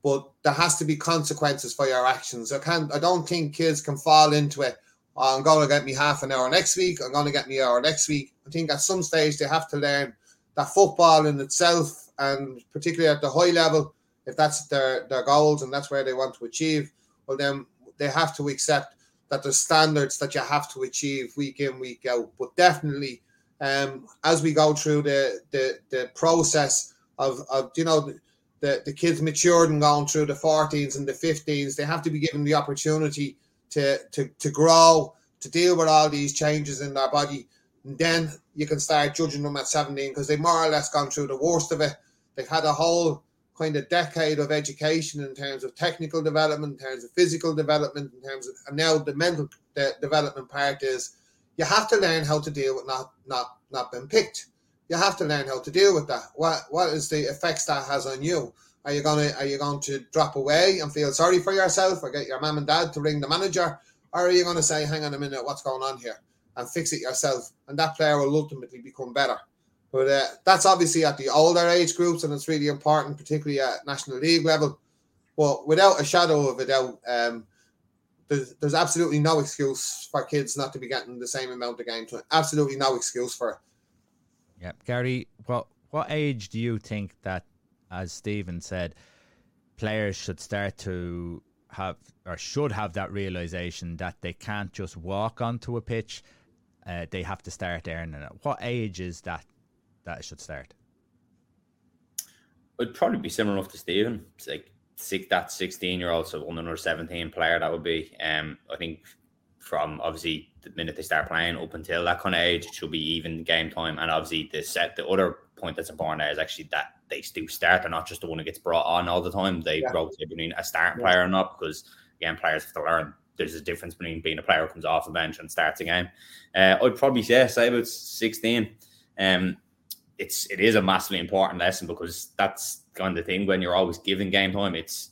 but there has to be consequences for your actions. I can't. I don't think kids can fall into it. Oh, I'm going to get me half an hour next week. I'm going to get me hour next week. I think at some stage they have to learn that football in itself, and particularly at the high level, if that's their their goals and that's where they want to achieve, well then they have to accept that there's standards that you have to achieve week in week out. But definitely, um, as we go through the the the process of of you know the, the kids matured and gone through the 14s and the 15s, they have to be given the opportunity to, to, to grow, to deal with all these changes in their body. And then you can start judging them at 17 because they've more or less gone through the worst of it. They've had a whole kind of decade of education in terms of technical development, in terms of physical development, in terms of, and now the mental de- development part is you have to learn how to deal with not not not being picked you have to learn how to deal with that. What what is the effects that has on you? Are you gonna are you going to drop away and feel sorry for yourself or get your mom and dad to ring the manager? Or are you gonna say, hang on a minute, what's going on here? And fix it yourself. And that player will ultimately become better. But uh, that's obviously at the older age groups, and it's really important, particularly at National League level. But without a shadow of a doubt, um, there's, there's absolutely no excuse for kids not to be getting the same amount of game time. Absolutely no excuse for it. Yeah, Gary, what what age do you think that, as Stephen said, players should start to have or should have that realization that they can't just walk onto a pitch, uh, they have to start earning it. What age is that that it should start? It'd probably be similar enough to Stephen. It's like six, that sixteen year old, so one under seventeen player that would be. Um, I think from obviously the minute they start playing up until that kind of age, it should be even game time. And obviously, the set the other point that's important there is actually that they do start. They're not just the one who gets brought on all the time. They yeah. rotate between a starting yeah. player or not because again, players have to learn. There's a difference between being a player who comes off a bench and starts a game. Uh, I'd probably say, say about 16. Um, it's it is a massively important lesson because that's kind of thing when you're always given game time. It's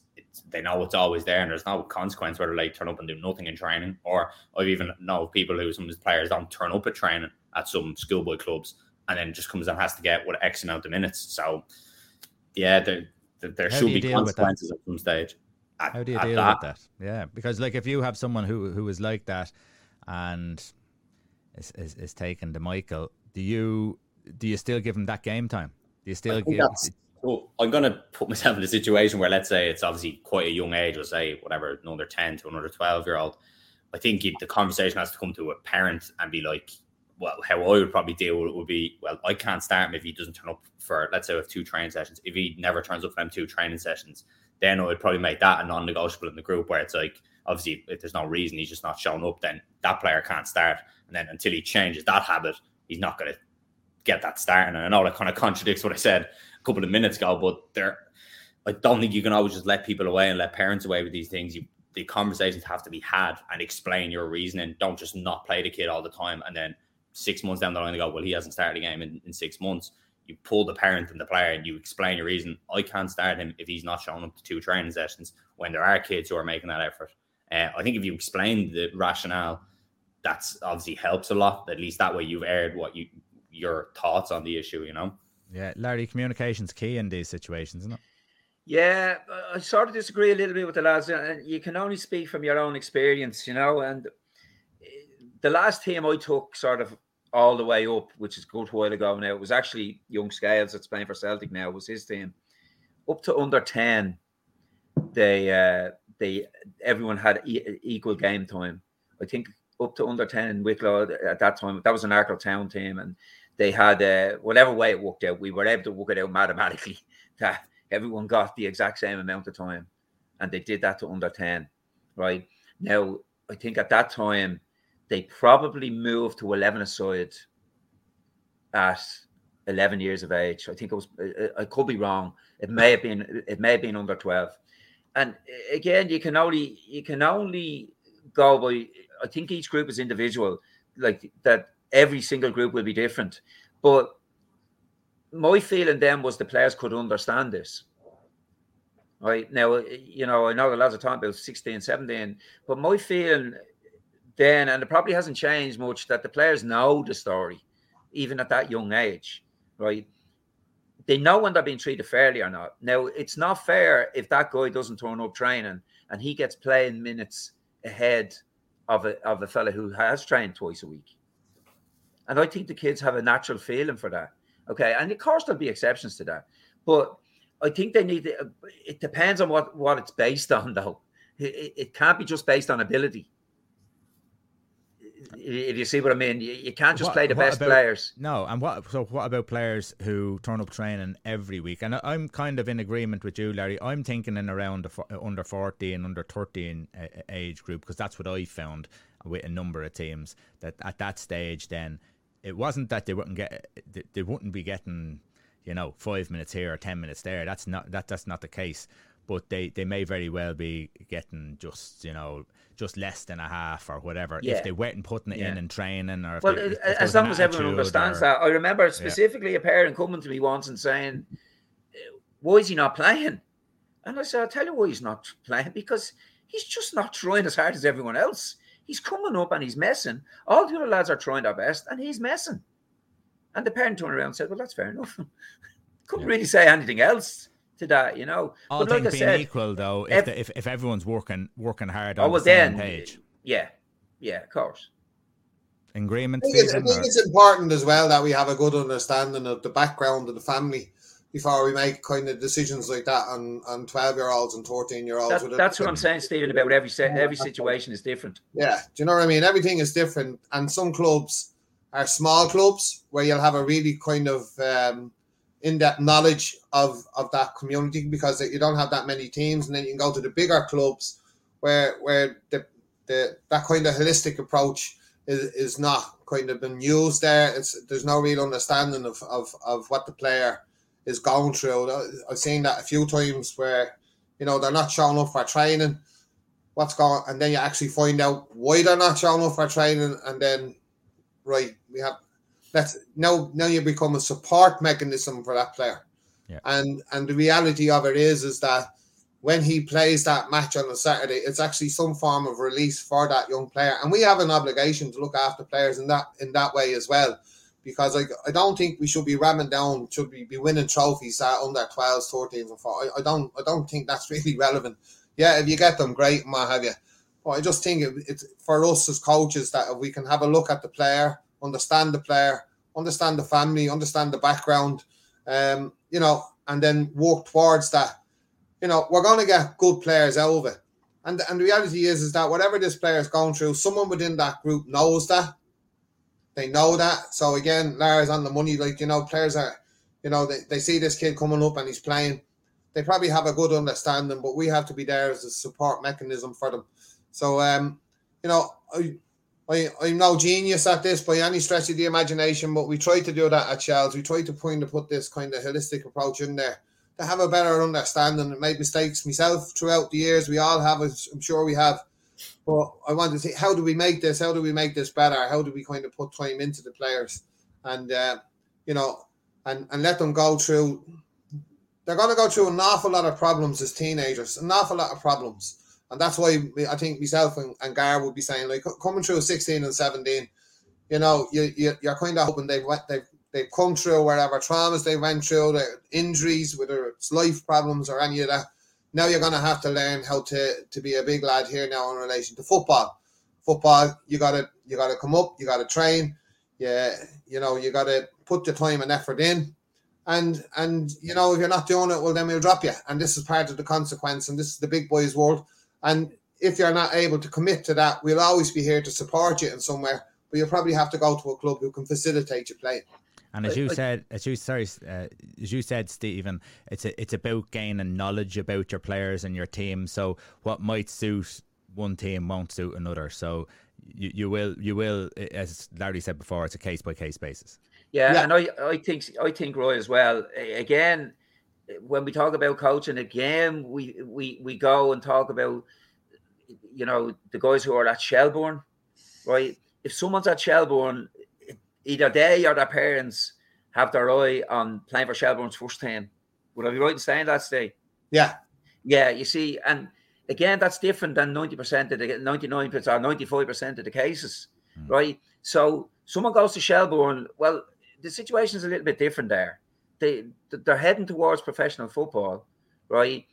they know it's always there and there's no consequence whether they turn up and do nothing in training. Or I've even know people who some of the players don't turn up at training at some schoolboy clubs and then just comes and has to get what X amount of minutes. So yeah, there there, should be consequences at some stage. At, How do you deal that. with that? Yeah, because like if you have someone who who is like that and is, is, is taken to Michael, do you do you still give him that game time? Do you still give? So I'm going to put myself in a situation where, let's say, it's obviously quite a young age. Let's say whatever, another ten to another twelve year old. I think the conversation has to come to a parent and be like, well, how I would probably deal with it would be, well, I can't start him if he doesn't turn up for, let's say, we have two training sessions. If he never turns up for them two training sessions, then I would probably make that a non-negotiable in the group where it's like, obviously, if there's no reason he's just not showing up, then that player can't start. And then until he changes that habit, he's not going to get that starting. And I know that kind of contradicts what I said a couple of minutes ago, but there, I don't think you can always just let people away and let parents away with these things. You, the conversations have to be had and explain your reasoning. Don't just not play the kid all the time and then six months down the line they go, well, he hasn't started a game in, in six months. You pull the parent and the player and you explain your reason. I can't start him if he's not showing up to two training sessions when there are kids who are making that effort. Uh, I think if you explain the rationale, that's obviously helps a lot. At least that way you've aired what you your thoughts on the issue, you know. Yeah, Larry, communication's key in these situations, isn't it? Yeah, I sort of disagree a little bit with the lads. And you can only speak from your own experience, you know. And eh, the last team I took sort of all the way up, which is a good while ago now, it was actually Young Scales that's playing for Celtic now, was his team. Up to under 10, they uh they everyone had e- equal game time. I think up to under 10 in Wicklow at that time, that was an Arklow Town team, and they had uh, whatever way it worked out, we were able to work it out mathematically [laughs] that everyone got the exact same amount of time, and they did that to under ten. Right now, I think at that time they probably moved to eleven aside at eleven years of age. I think it was. I could be wrong. It may have been. It may have been under twelve. And again, you can only you can only go by. I think each group is individual. Like that, every single group will be different. But my feeling then was the players could understand this. Right now, you know, I know the lads are talking about 16, 17, but my feeling then, and it probably hasn't changed much, that the players know the story, even at that young age, right? They know when they're being treated fairly or not. Now, it's not fair if that guy doesn't turn up training and he gets playing minutes ahead of a of a fella who has trained twice a week. And I think the kids have a natural feeling for that. Okay, and of course there'll be exceptions to that, but I think they need. To, uh, it depends on what what it's based [laughs] on, though. It, it can't be just based on ability. If you see what I mean, you, you can't just what, play the best about, players. No, and what? So what about players who turn up training every week? And I'm kind of in agreement with you, Larry. I'm thinking in around the uh, under forty and under thirteen uh, age group because that's what I found with a number of teams that at that stage then it wasn't that they wouldn't get they wouldn't be getting you know five minutes here or ten minutes there. That's not that that's not the case. But they, they may very well be getting just you know just less than a half or whatever yeah. if they weren't putting it yeah. in and training or well they, as long as everyone understands or, that. I remember specifically yeah. a parent coming to me once and saying, "Why is he not playing?" And I said, "I'll tell you why he's not playing because he's just not trying as hard as everyone else." He's coming up and he's messing. All the other lads are trying their best and he's messing. And the parent turned around and said, Well, that's fair enough. [laughs] Couldn't yeah. really say anything else to that, you know. All but things like being said, equal, though, if, the, if, if everyone's working working hard oh, on oh, well, the same then, page. Yeah, yeah, of course. Agreement. I think, I think it's important as well that we have a good understanding of the background of the family before we make kind of decisions like that on on 12 year olds and 13 year olds. That, that's what I'm saying, Stephen, about every every situation is different. Yeah. Do you know what I mean? Everything is different. And some clubs are small clubs where you'll have a really kind of um, in-depth knowledge of, of that community because you don't have that many teams. And then you can go to the bigger clubs where where the, the that kind of holistic approach is, is not kind of been used there. It's there's no real understanding of, of, of what the player is going through. I've seen that a few times where you know they're not showing up for training. What's going, and then you actually find out why they're not showing up for training, and then right, we have let's now now you become a support mechanism for that player. Yeah. And and the reality of it is is that when he plays that match on a Saturday, it's actually some form of release for that young player, and we have an obligation to look after players in that in that way as well because I, I don't think we should be ramming down, should we be winning trophies at under 12s, 13s, and 4. I, I don't I don't think that's [laughs] really relevant. Yeah, if you get them, great, and what have you. But I just think it, it's for us as coaches that if we can have a look at the player, understand the player, understand the family, understand the background, um, you know, and then work towards that. You know, we're going to get good players out of it. And, and the reality is, is that whatever this player is going through, someone within that group knows that they know that. So again, Larry's on the money. Like, you know, players are, you know, they, they see this kid coming up and he's playing. They probably have a good understanding, but we have to be there as a support mechanism for them. So um, you know, I I, I'm no genius at this by any stretch of the imagination, but we try to do that at Shels. We try to point to put this kind of holistic approach in there to have a better understanding and make mistakes myself throughout the years. We all have, I'm sure we have. But I want to see how do we make this? How do we make this better? How do we kind of put time into the players and uh, you know and and let them go through? They're going to go through an awful lot of problems as teenagers, an awful lot of problems, and that's why I think myself and, and Gar would be saying like coming through 16 and 17, you know, you, you you're kind of hoping they've they've they've come through whatever traumas they went through, the injuries, whether it's life problems or any of that. Now you're going to have to learn how to to be a big lad here now in relation to football. Football, you got to you got to come up, you got to train, yeah, you know, you got to put the time and effort in. And and you know if you're not doing it well then we'll drop you. And this is part of the consequence and this is the big boys world. And if you're not able to commit to that we'll always be here to support you in somewhere but you'll probably have to go to a club who can facilitate you playing and as you said, as you sorry, uh, as you said, Stephen, it's a, it's about gaining knowledge about your players and your team. So what might suit one team won't suit another. So you, you will you will, as Larry said before, it's a case by case basis. Yeah, yeah, and I, I think I think Roy as well. Again, when we talk about coaching, again we we we go and talk about you know the guys who are at Shelbourne, right? If someone's at Shelbourne, either they or their parents have their eye on playing for Shelbourne's first team. Would I be right in saying that, Steve? Yeah, yeah. You see, and again, that's different than ninety percent of the ninety-nine percent or ninety-five percent of the cases, mm. right? So someone goes to Shelbourne, well the situation is a little bit different there. They they're heading towards professional football, right?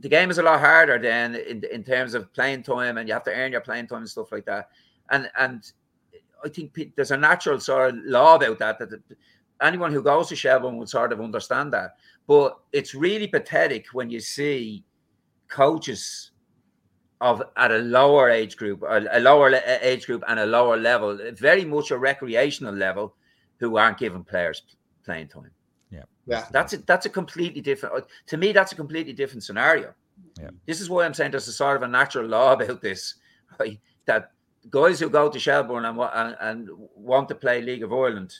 The game is a lot harder than in, in terms of playing time, and you have to earn your playing time and stuff like that. And and I think there's a natural sort of law about that that anyone who goes to Shelbourne would sort of understand that. But it's really pathetic when you see coaches of at a lower age group, a, a lower age group, and a lower level, very much a recreational level, who aren't giving players playing time. Yeah, yeah, that's a, that's a completely different. Uh, to me, that's a completely different scenario. Yeah, this is why I'm saying there's a sort of a natural law about this, [laughs] right? That guys who go to Shelbourne and, and, and want to play League of Ireland,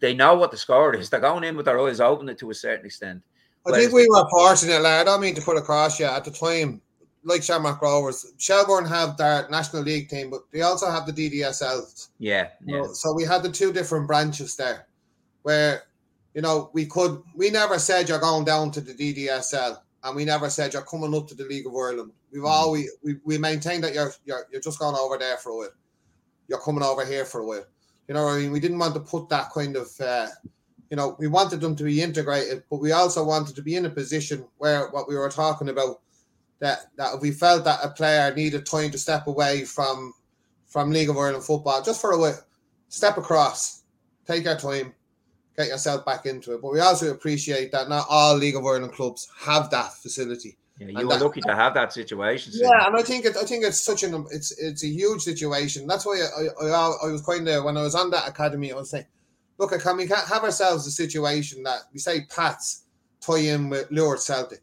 they know what the score is. They're going in with their eyes open to a certain extent. I think we were fortunate, lad. I don't mean to put across you at the time like Shamrock Rovers, Shelbourne have their National League team, but they also have the DDSL. Yeah, yeah. So we had the two different branches there, where you know we could. We never said you're going down to the DDSL, and we never said you're coming up to the League of Ireland. We've mm. always we, we maintained that you're you're you're just going over there for a while. You're coming over here for a while. You know, I mean, we didn't want to put that kind of. Uh, you know, we wanted them to be integrated, but we also wanted to be in a position where what we were talking about that that we felt that a player needed time to step away from from League of Ireland football just for a way, step across, take your time, get yourself back into it. But we also appreciate that not all League of Ireland clubs have that facility. Yeah, you were lucky to have that situation. Yeah, and I think it, I think it's such an it's it's a huge situation. That's why I I, I was kind of when I was on that academy, I was saying, look, can we have ourselves a situation that we say Pats tie in with Lourdes Celtic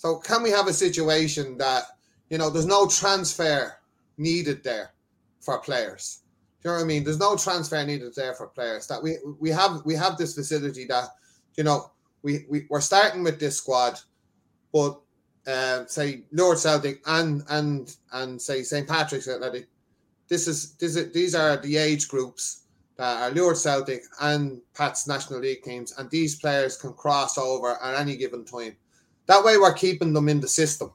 so can we have a situation that you know there's no transfer needed there for players? Do you know what I mean? There's no transfer needed there for players. That we we have we have this facility that you know we, we we're starting with this squad, but uh, say Lourdes Celtic and and and say St Patrick's Athletic, this is this is, these are the age groups that are Lourdes Celtic and Pat's National League teams, and these players can cross over at any given time. That way, we're keeping them in the system.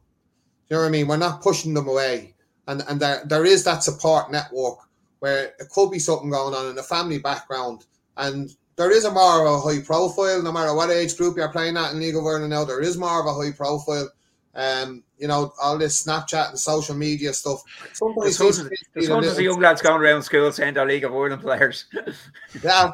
You know what I mean? We're not pushing them away, and and there there is that support network where it could be something going on in a family background, and there is a more of a high profile, no matter what age group you're playing at in League of Ireland now. There is more of a high profile. Um, you know, all this Snapchat and social media stuff. Sometimes there's hundreds, of young lads going around school saying they're League of Ireland players. [laughs] yeah,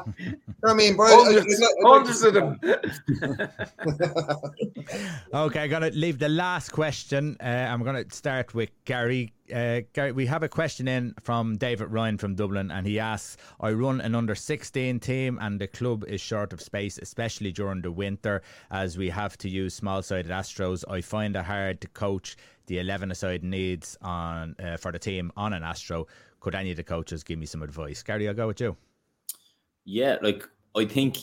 I mean, bro, hundreds, hundreds of them. [laughs] okay, I'm gonna leave the last question. Uh, I'm gonna start with Gary. Uh, Gary, we have a question in from David Ryan from Dublin, and he asks: I run an under 16 team, and the club is short of space, especially during the winter, as we have to use small-sided Astros. I find it hard to coach the 11 aside needs on uh, for the team on an Astro. Could any of the coaches give me some advice? Gary, I'll go with you. Yeah, like I think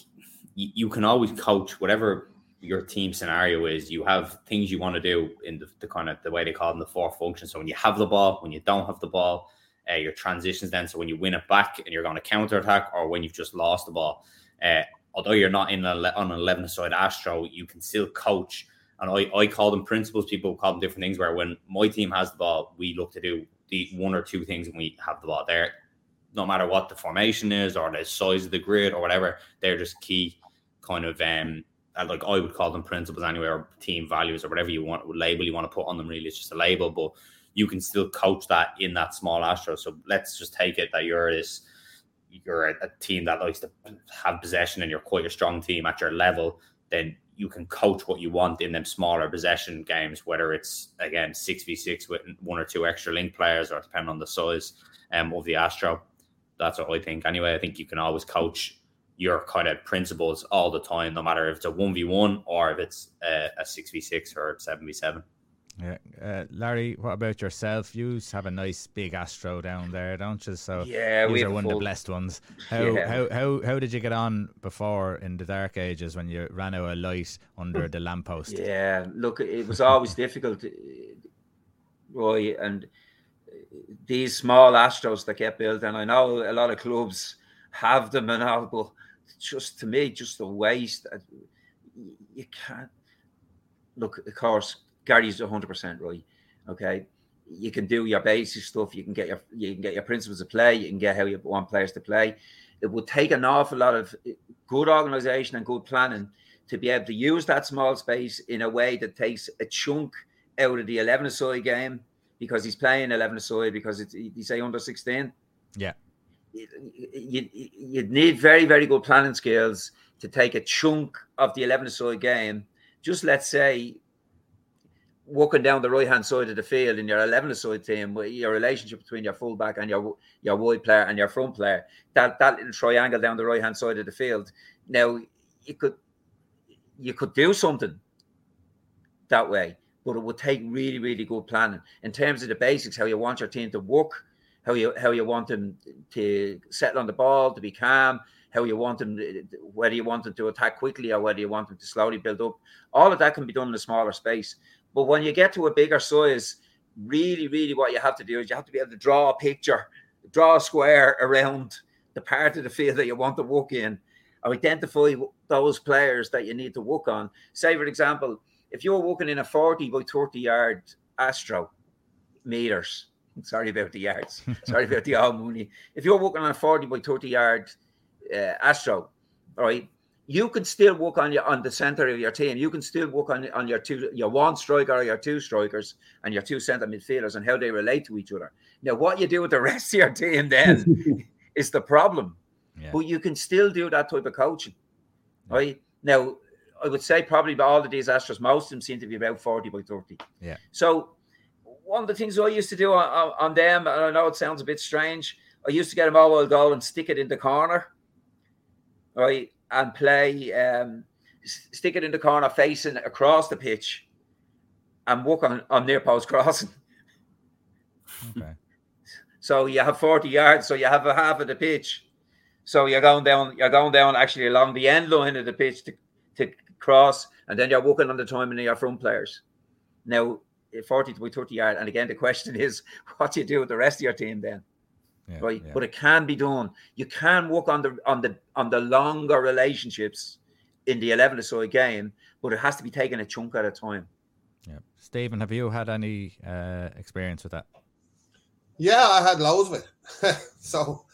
you can always coach whatever your team scenario is. You have things you want to do in the, the, kind of the way they call them the four functions. So when you have the ball, when you don't have the ball, uh, your transitions then. So when you win it back and you're going to counter attack, or when you've just lost the ball. Uh, although you're not in a, on an 11 side Astro, you can still coach and I, I call them principles. People call them different things. Where when my team has the ball, we look to do the one or two things when we have the ball. There, no matter what the formation is or the size of the grid or whatever, they're just key kind of um like I would call them principles anyway, or team values or whatever you want label you want to put on them. Really, it's just a label, but you can still coach that in that small astro. So let's just take it that you're this you're a, a team that likes to have possession and you're quite a strong team at your level. Then you can coach what you want in them smaller possession games, whether it's again six v six with one or two extra link players, or depending on the size um, of the Astro. That's what I think. Anyway, I think you can always coach your kind of principles all the time, no matter if it's a one v one or if it's a six v six or seven v seven. Yeah, uh, Larry, what about yourself? You have a nice big Astro down there, don't you? So yeah, we are one full... of the blessed ones. How, yeah. how how how did you get on before in the dark ages when you ran out of light under the lamppost? [laughs] Yeah, look, it was always difficult, Roy, and these small Astros that get built, and I know a lot of clubs have them and all, but just to me, just a waste. Uh, you can't look, of course Gary's 100% right. Okay. You can do your basic stuff. You can get your you can get your principles of play. You can get how you want players to play. It would take an awful lot of uh, good organization and good planning to be able to use that small space in a way that takes a chunk out of the 11 aside game because he's playing 11 aside because it's you say under 16. Yeah. You, you, need very, very good planning skills to take a chunk of the 11 side game. Just let's say walking down the right hand side of the field in your 11 side team, your relationship between your fullback and your your wide player and your front player, that that little triangle down the right hand side of the field. Now you could you could do something that way, but it would take really, really good planning in terms of the basics, how you want your team to work, how you how you want them to settle on the ball, to be calm, how you want them, whether you want them to attack quickly or whether you want them to slowly build up. All of that can be done in a smaller space. But when you get to a bigger size, really, really what you have to do is you have to be able to draw a picture, draw a square around the part of the field that you want to work in, and identify those players that you need to work on. Say, for example, if you're working in a 40 by 30 yard Astro meters, sorry about the yards, [laughs] sorry about the all money. If you're working on a 40 by 30 yard uh, Astro, right, you can still work on your on the center of your team. You can still work on on your two your one striker or your two strikers and your two center midfielders and how they relate to each other. Now, what you do with the [laughs] rest of your team then [laughs] is the problem. Yeah. But you can still do that type of coaching, yeah. right? Now, I would say probably by all the disasters, most of them seem to be about forty by thirty. Yeah. So one of the things I used to do on, on them, and I know it sounds a bit strange, I used to get a mobile goal and stick it in the corner, right? and play, um, stick it in the corner facing across the pitch and work on, on near post crossing. Okay. [laughs] So you have 40 yards, so you have a half of the pitch. So you're going down, you're going down actually along the end line of the pitch to, to cross, and then you're working on the timing of your front players. Now, 40 to 30 yard, and again, the question is, [laughs] what do you do with the rest of your team then? yeah, right? Yeah. But it can be done. You can work on the on the on the longer relationships in the eleven side game, but it has to be taken a chunk at a time. Yeah, Stephen, have you had any uh, experience with that? Yeah, I had loads of it. [laughs] so,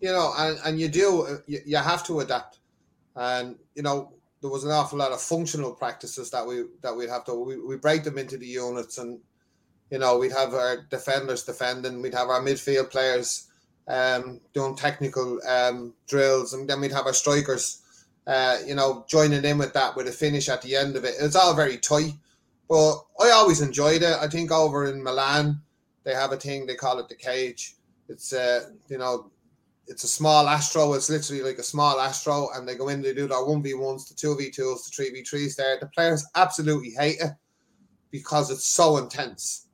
you know, and, and you do you, you have to adapt, and you know there was an awful lot of functional practices that we that we'd have to we, we break them into the units and you know we'd have our defenders defending we'd have our midfield players um, doing technical um, drills, and then we'd have our strikers, uh, you know, joining in with that with a finish at the end of it. It's all very tight, but I always enjoyed it. I think over in Milan, they have a thing they call it the cage. It's uh, you know, it's a small astro. It's literally like a small astro, and they go in. They do their one v ones, the two v twos, the three v threes. There, the players absolutely hate it because it's so intense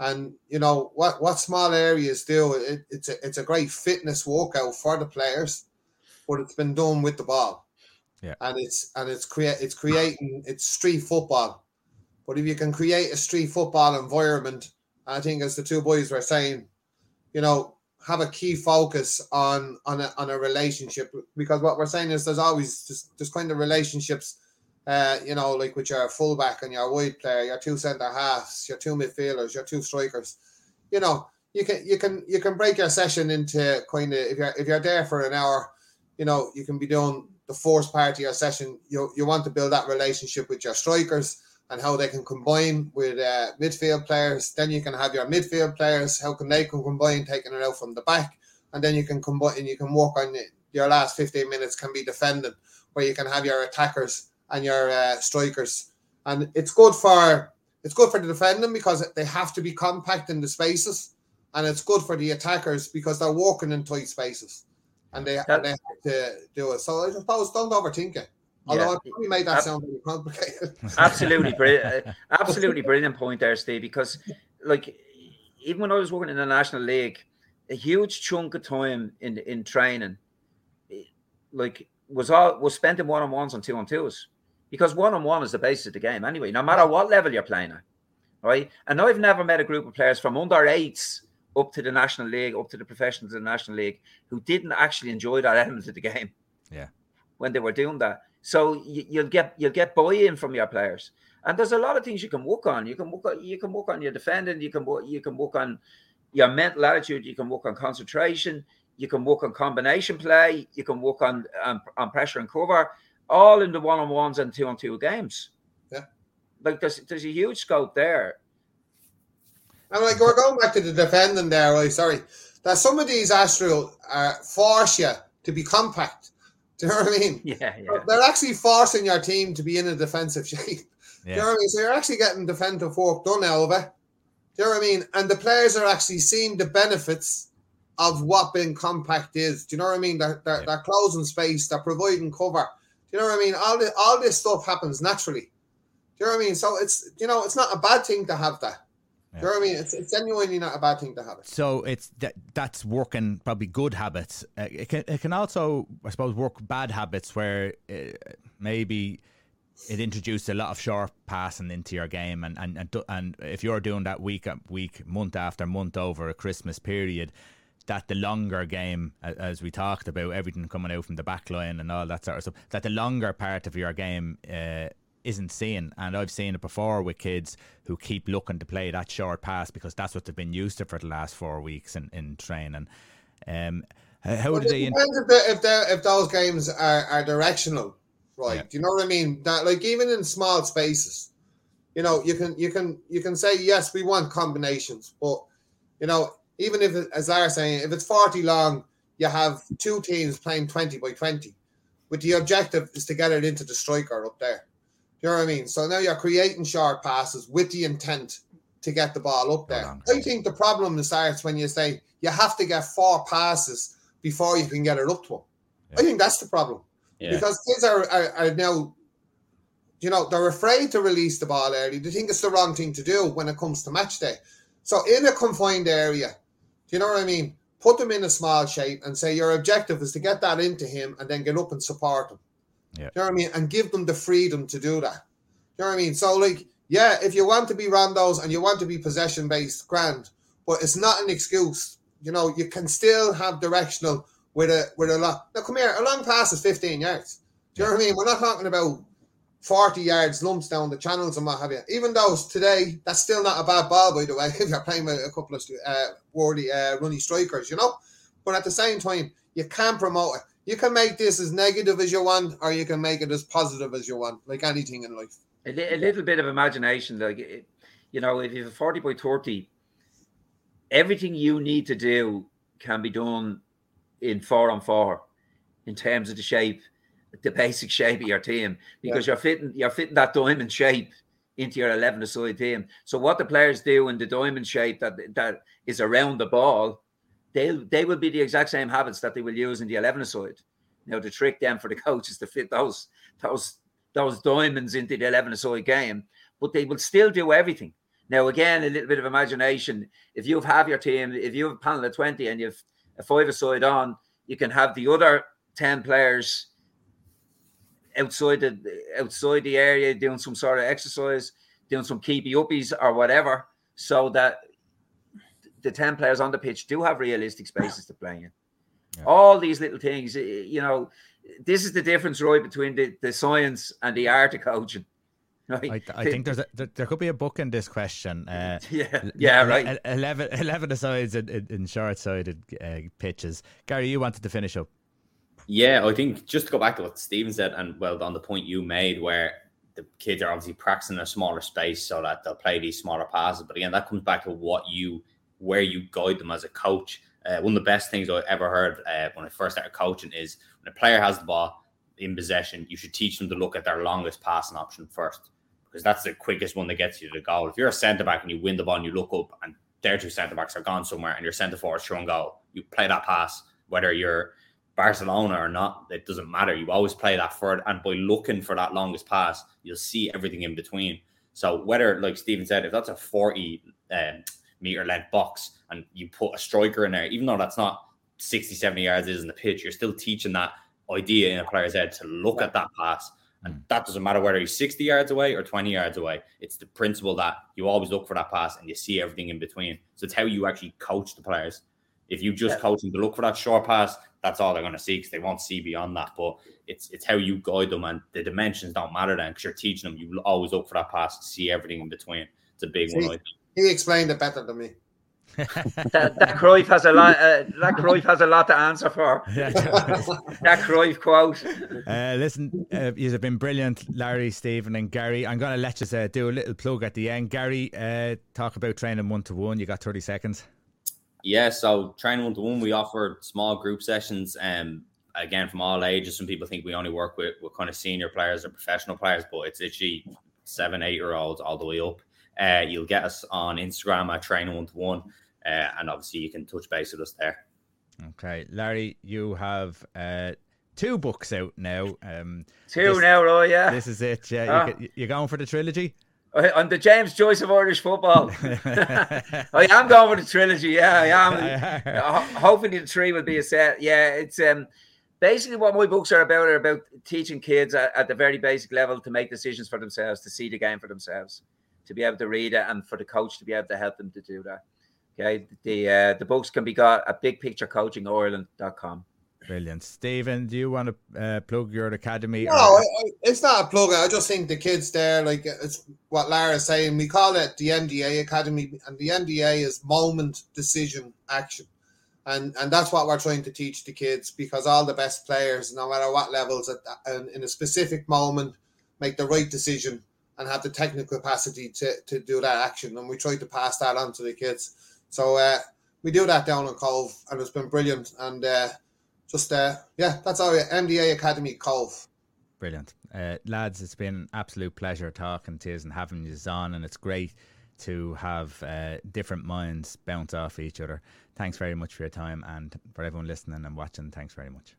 and you know what what small areas do it, it's a it's a great fitness workout for the players, but it's been done with the ball. Yeah. And it's and it's create it's creating it's street football. But if you can create a street football environment, I think as the two boys were saying, you know, have a key focus on on a on a relationship because what we're saying is there's always just there's kind of relationships uh, you know, like with your fullback and your wide player, your two centre halves, your two midfielders, your two strikers. You know, you can you can you can break your session into kind of if you're if you're there for an hour, you know, you can be doing the first part of your session. You you want to build that relationship with your strikers and how they can combine with uh, midfield players. Then you can have your midfield players. How can they can combine taking it out from the back, and then you can combine and you can work on it. Your last fifteen minutes can be defending, where you can have your attackers and your uh, strikers, and it's good for it's good for the defending because they have to be compact in the spaces, and it's good for the attackers because they're walking in tight spaces, and they, and they have to do it. So I suppose don't overthink it. Although yeah. I probably made that sound very complicated. [laughs] Absolutely, brilliant, uh, absolutely brilliant point there, Steve. Because like even when I was working in the National League, a huge chunk of time in in training, like was all was spent in one on ones and two on twos because one on one is the basis of the game anyway, no matter what level you're playing at. Right. And I've never met a group of players from under eights up to the National League, up to the professionals in the National League, who didn't actually enjoy that element of the game. Yeah. When they were doing that. So you, will get you'll get buy-in from your players. And there's a lot of things you can work on. You can work on you can work on your defending, you can work you can work on your mental attitude, you can work on concentration, you can work on combination play, you can work on on, on pressure and cover all in the one on ones and two on two games. Yeah. Like there's there's a huge scope there. And like we're going back to the defending there, right? Sorry. That some of these Astro uh, force you to be compact. Do you know what I mean? Yeah, yeah. They're actually forcing your team to be in a defensive [laughs] shape. Yeah. Do you know what I mean? So you're actually getting defensive work done Elva. Do you know what I mean? And the players are actually seeing the benefits of what being compact is. Do you know what I mean? They're, they're, yeah. they're closing space, they're providing cover. Do you know what I mean? All this, all this stuff happens naturally. Do you know what I mean? So it's you know it's not a bad thing to have that. Yeah. You know what I mean? It's, it's genuinely not a bad thing to have it. So it's that that's working probably good habits. Uh, it can it can also I suppose work bad habits where uh, maybe it introduced a lot of short passing into your game, and and and, and if you're doing that week week month after month over a Christmas period, that the longer game, as we talked about, everything coming out from the back line and all that sort of stuff, that the longer part of your game uh, isn't seen. And I've seen it before with kids who keep looking to play that short pass because that's what they've been used to for the last four weeks in, in training. Um, how well, do they? Depends if, they, if, they, if those games are, are directional, right? Yeah. Do you know what I mean? That like even in small spaces, you know, you can you can you can say yes, we want combinations, but you know, even if, as they're saying, if it's 40 long, you have two teams playing 20 by 20. But the objective is to get it into the striker up there. You know what I mean? So now you're creating short passes with the intent to get the ball up there. I think the problem starts when you say you have to get four passes before you can get it up to them. Yeah. I think that's the problem. Yeah. Because kids are, are, are now, you know, they're afraid to release the ball early. They think it's the wrong thing to do when it comes to match day. So in a confined area, do you know what I mean? Put them in a small shape and say your objective is to get that into him and then get up and support him. Yeah. You know what I mean? And give them the freedom to do that. You know what I mean? So, like, yeah, if you want to be rondos and you want to be possession based, grand, but it's not an excuse. You know, you can still have directional with a with a lot. Now, come here, a long pass is 15 yards. Do you know what I mean? We're not talking about 40 yards lumps down the channels and what have you. Even though today, that's still not a bad ball, by the way, [laughs] if you're playing with a couple of uh, wordy, uh, runny strikers, you know? But at the same time, you can promote it. You can make this as negative as you want, or you can make it as positive as you want, like anything in life. A, li- a little bit of imagination, like, it, you know, if you have a 40 by 30, everything you need to do can be done in four on four in terms of the shape the basic shape of your team because yeah. you're fitting you're fitting that diamond shape into your 11 aside team. So what the players do in the diamond shape that that is around the ball, they they will be the exact same habits that they will use in the 11 aside. Now the trick then for the coaches to fit those those those diamonds into the 11 aside game, but they will still do everything. Now again, a little bit of imagination. If you have your team, if you have a panel of 20 and you've a five aside on, you can have the other 10 players outside the outside the area doing some sort of exercise, doing some keepy uppies or whatever, so that the 10 players on the pitch do have realistic spaces to play in. Yeah. All these little things, you know, this is the difference, right, between the, the science and the art of coaching. [laughs] I, I think there's a, there, there, could be a book in this question. Uh, [laughs] yeah, yeah, right. 11, 11 asides in, in, in short-sided uh, pitches. Gary, you wanted to finish up. Yeah, I think just to go back to what Stephen said, and well, on the point you made, where the kids are obviously practicing in a smaller space so that they'll play these smaller passes. But again, that comes back to what you, where you guide them as a coach. Uh, one of the best things I ever heard uh, when I first started coaching is when a player has the ball in possession, you should teach them to look at their longest passing option first because that's the quickest one that gets you to the goal. If you're a centre back and you win the ball and you look up and their two centre backs are gone somewhere and your centre forward through and goal, you play that pass, whether you're Barcelona or not, it doesn't matter. You always play that forward, and by looking for that longest pass, you'll see everything in between. So whether, like Stephen said, if that's a 40 um, meter length box and you put a striker in there, even though that's not 60, 70 yards is in the pitch, you're still teaching that idea in a player's head to look at that pass. And mm. that doesn't matter whether he's 60 yards away or 20 yards away. It's the principle that you always look for that pass and you see everything in between. So it's how you actually coach the players. If you just yeah. coach them to look for that short pass, that's all they're going to see because they won't see beyond that. But it's it's how you guide them, and the dimensions don't matter then because you're teaching them. You always look for that pass to see everything in between. It's a big see, one. He explained it better than me. [laughs] that, that Cruyff has a lot. Uh, that Cruyff has a lot to answer for. [laughs] that Cruyff quote. Uh, listen, uh, you've been brilliant, Larry, Stephen, and Gary. I'm going to let you uh, do a little plug at the end. Gary, uh, talk about training one to one. You got 30 seconds. Yeah, so training one to one, we offer small group sessions. Um, again, from all ages. Some people think we only work with, with kind of senior players or professional players, but it's literally seven, eight year olds all the way up. Uh, you'll get us on Instagram at training one to one, uh, and obviously you can touch base with us there. Okay, Larry, you have uh, two books out now. Um, two this, now, oh Yeah, this is it. Yeah, you, you're going for the trilogy. On the James Joyce of Irish football. [laughs] I am going for the trilogy. Yeah, I am. [laughs] Hopefully, the three will be a set. Yeah, it's um basically what my books are about are about teaching kids at, at, the very basic level to make decisions for themselves, to see the game for themselves, to be able to read it, and for the coach to be able to help them to do that. Okay, the uh, the books can be got at bigpicturecoachingireland.com. Brilliant, Stephen. Do you want to uh, plug your academy? No, or... it's not a plug. I just think the kids there, like it's what Larry's saying. We call it the MDA Academy, and the MDA is moment, decision, action and and that's what we're trying to teach the kids because all the best players, no matter what levels, at in a specific moment, make the right decision and have the technical capacity to, to do that action. And we try to pass that on to the kids. So uh, we do that down in Cobh, and it's been brilliant. And uh, just uh, yeah, that's our MDA Academy Cobh. Brilliant, uh, lads. It's been an absolute pleasure talking to you and having you on, and it's great to have uh, different minds bounce off each other. Thanks very much for your time, and for everyone listening and watching, thanks very much.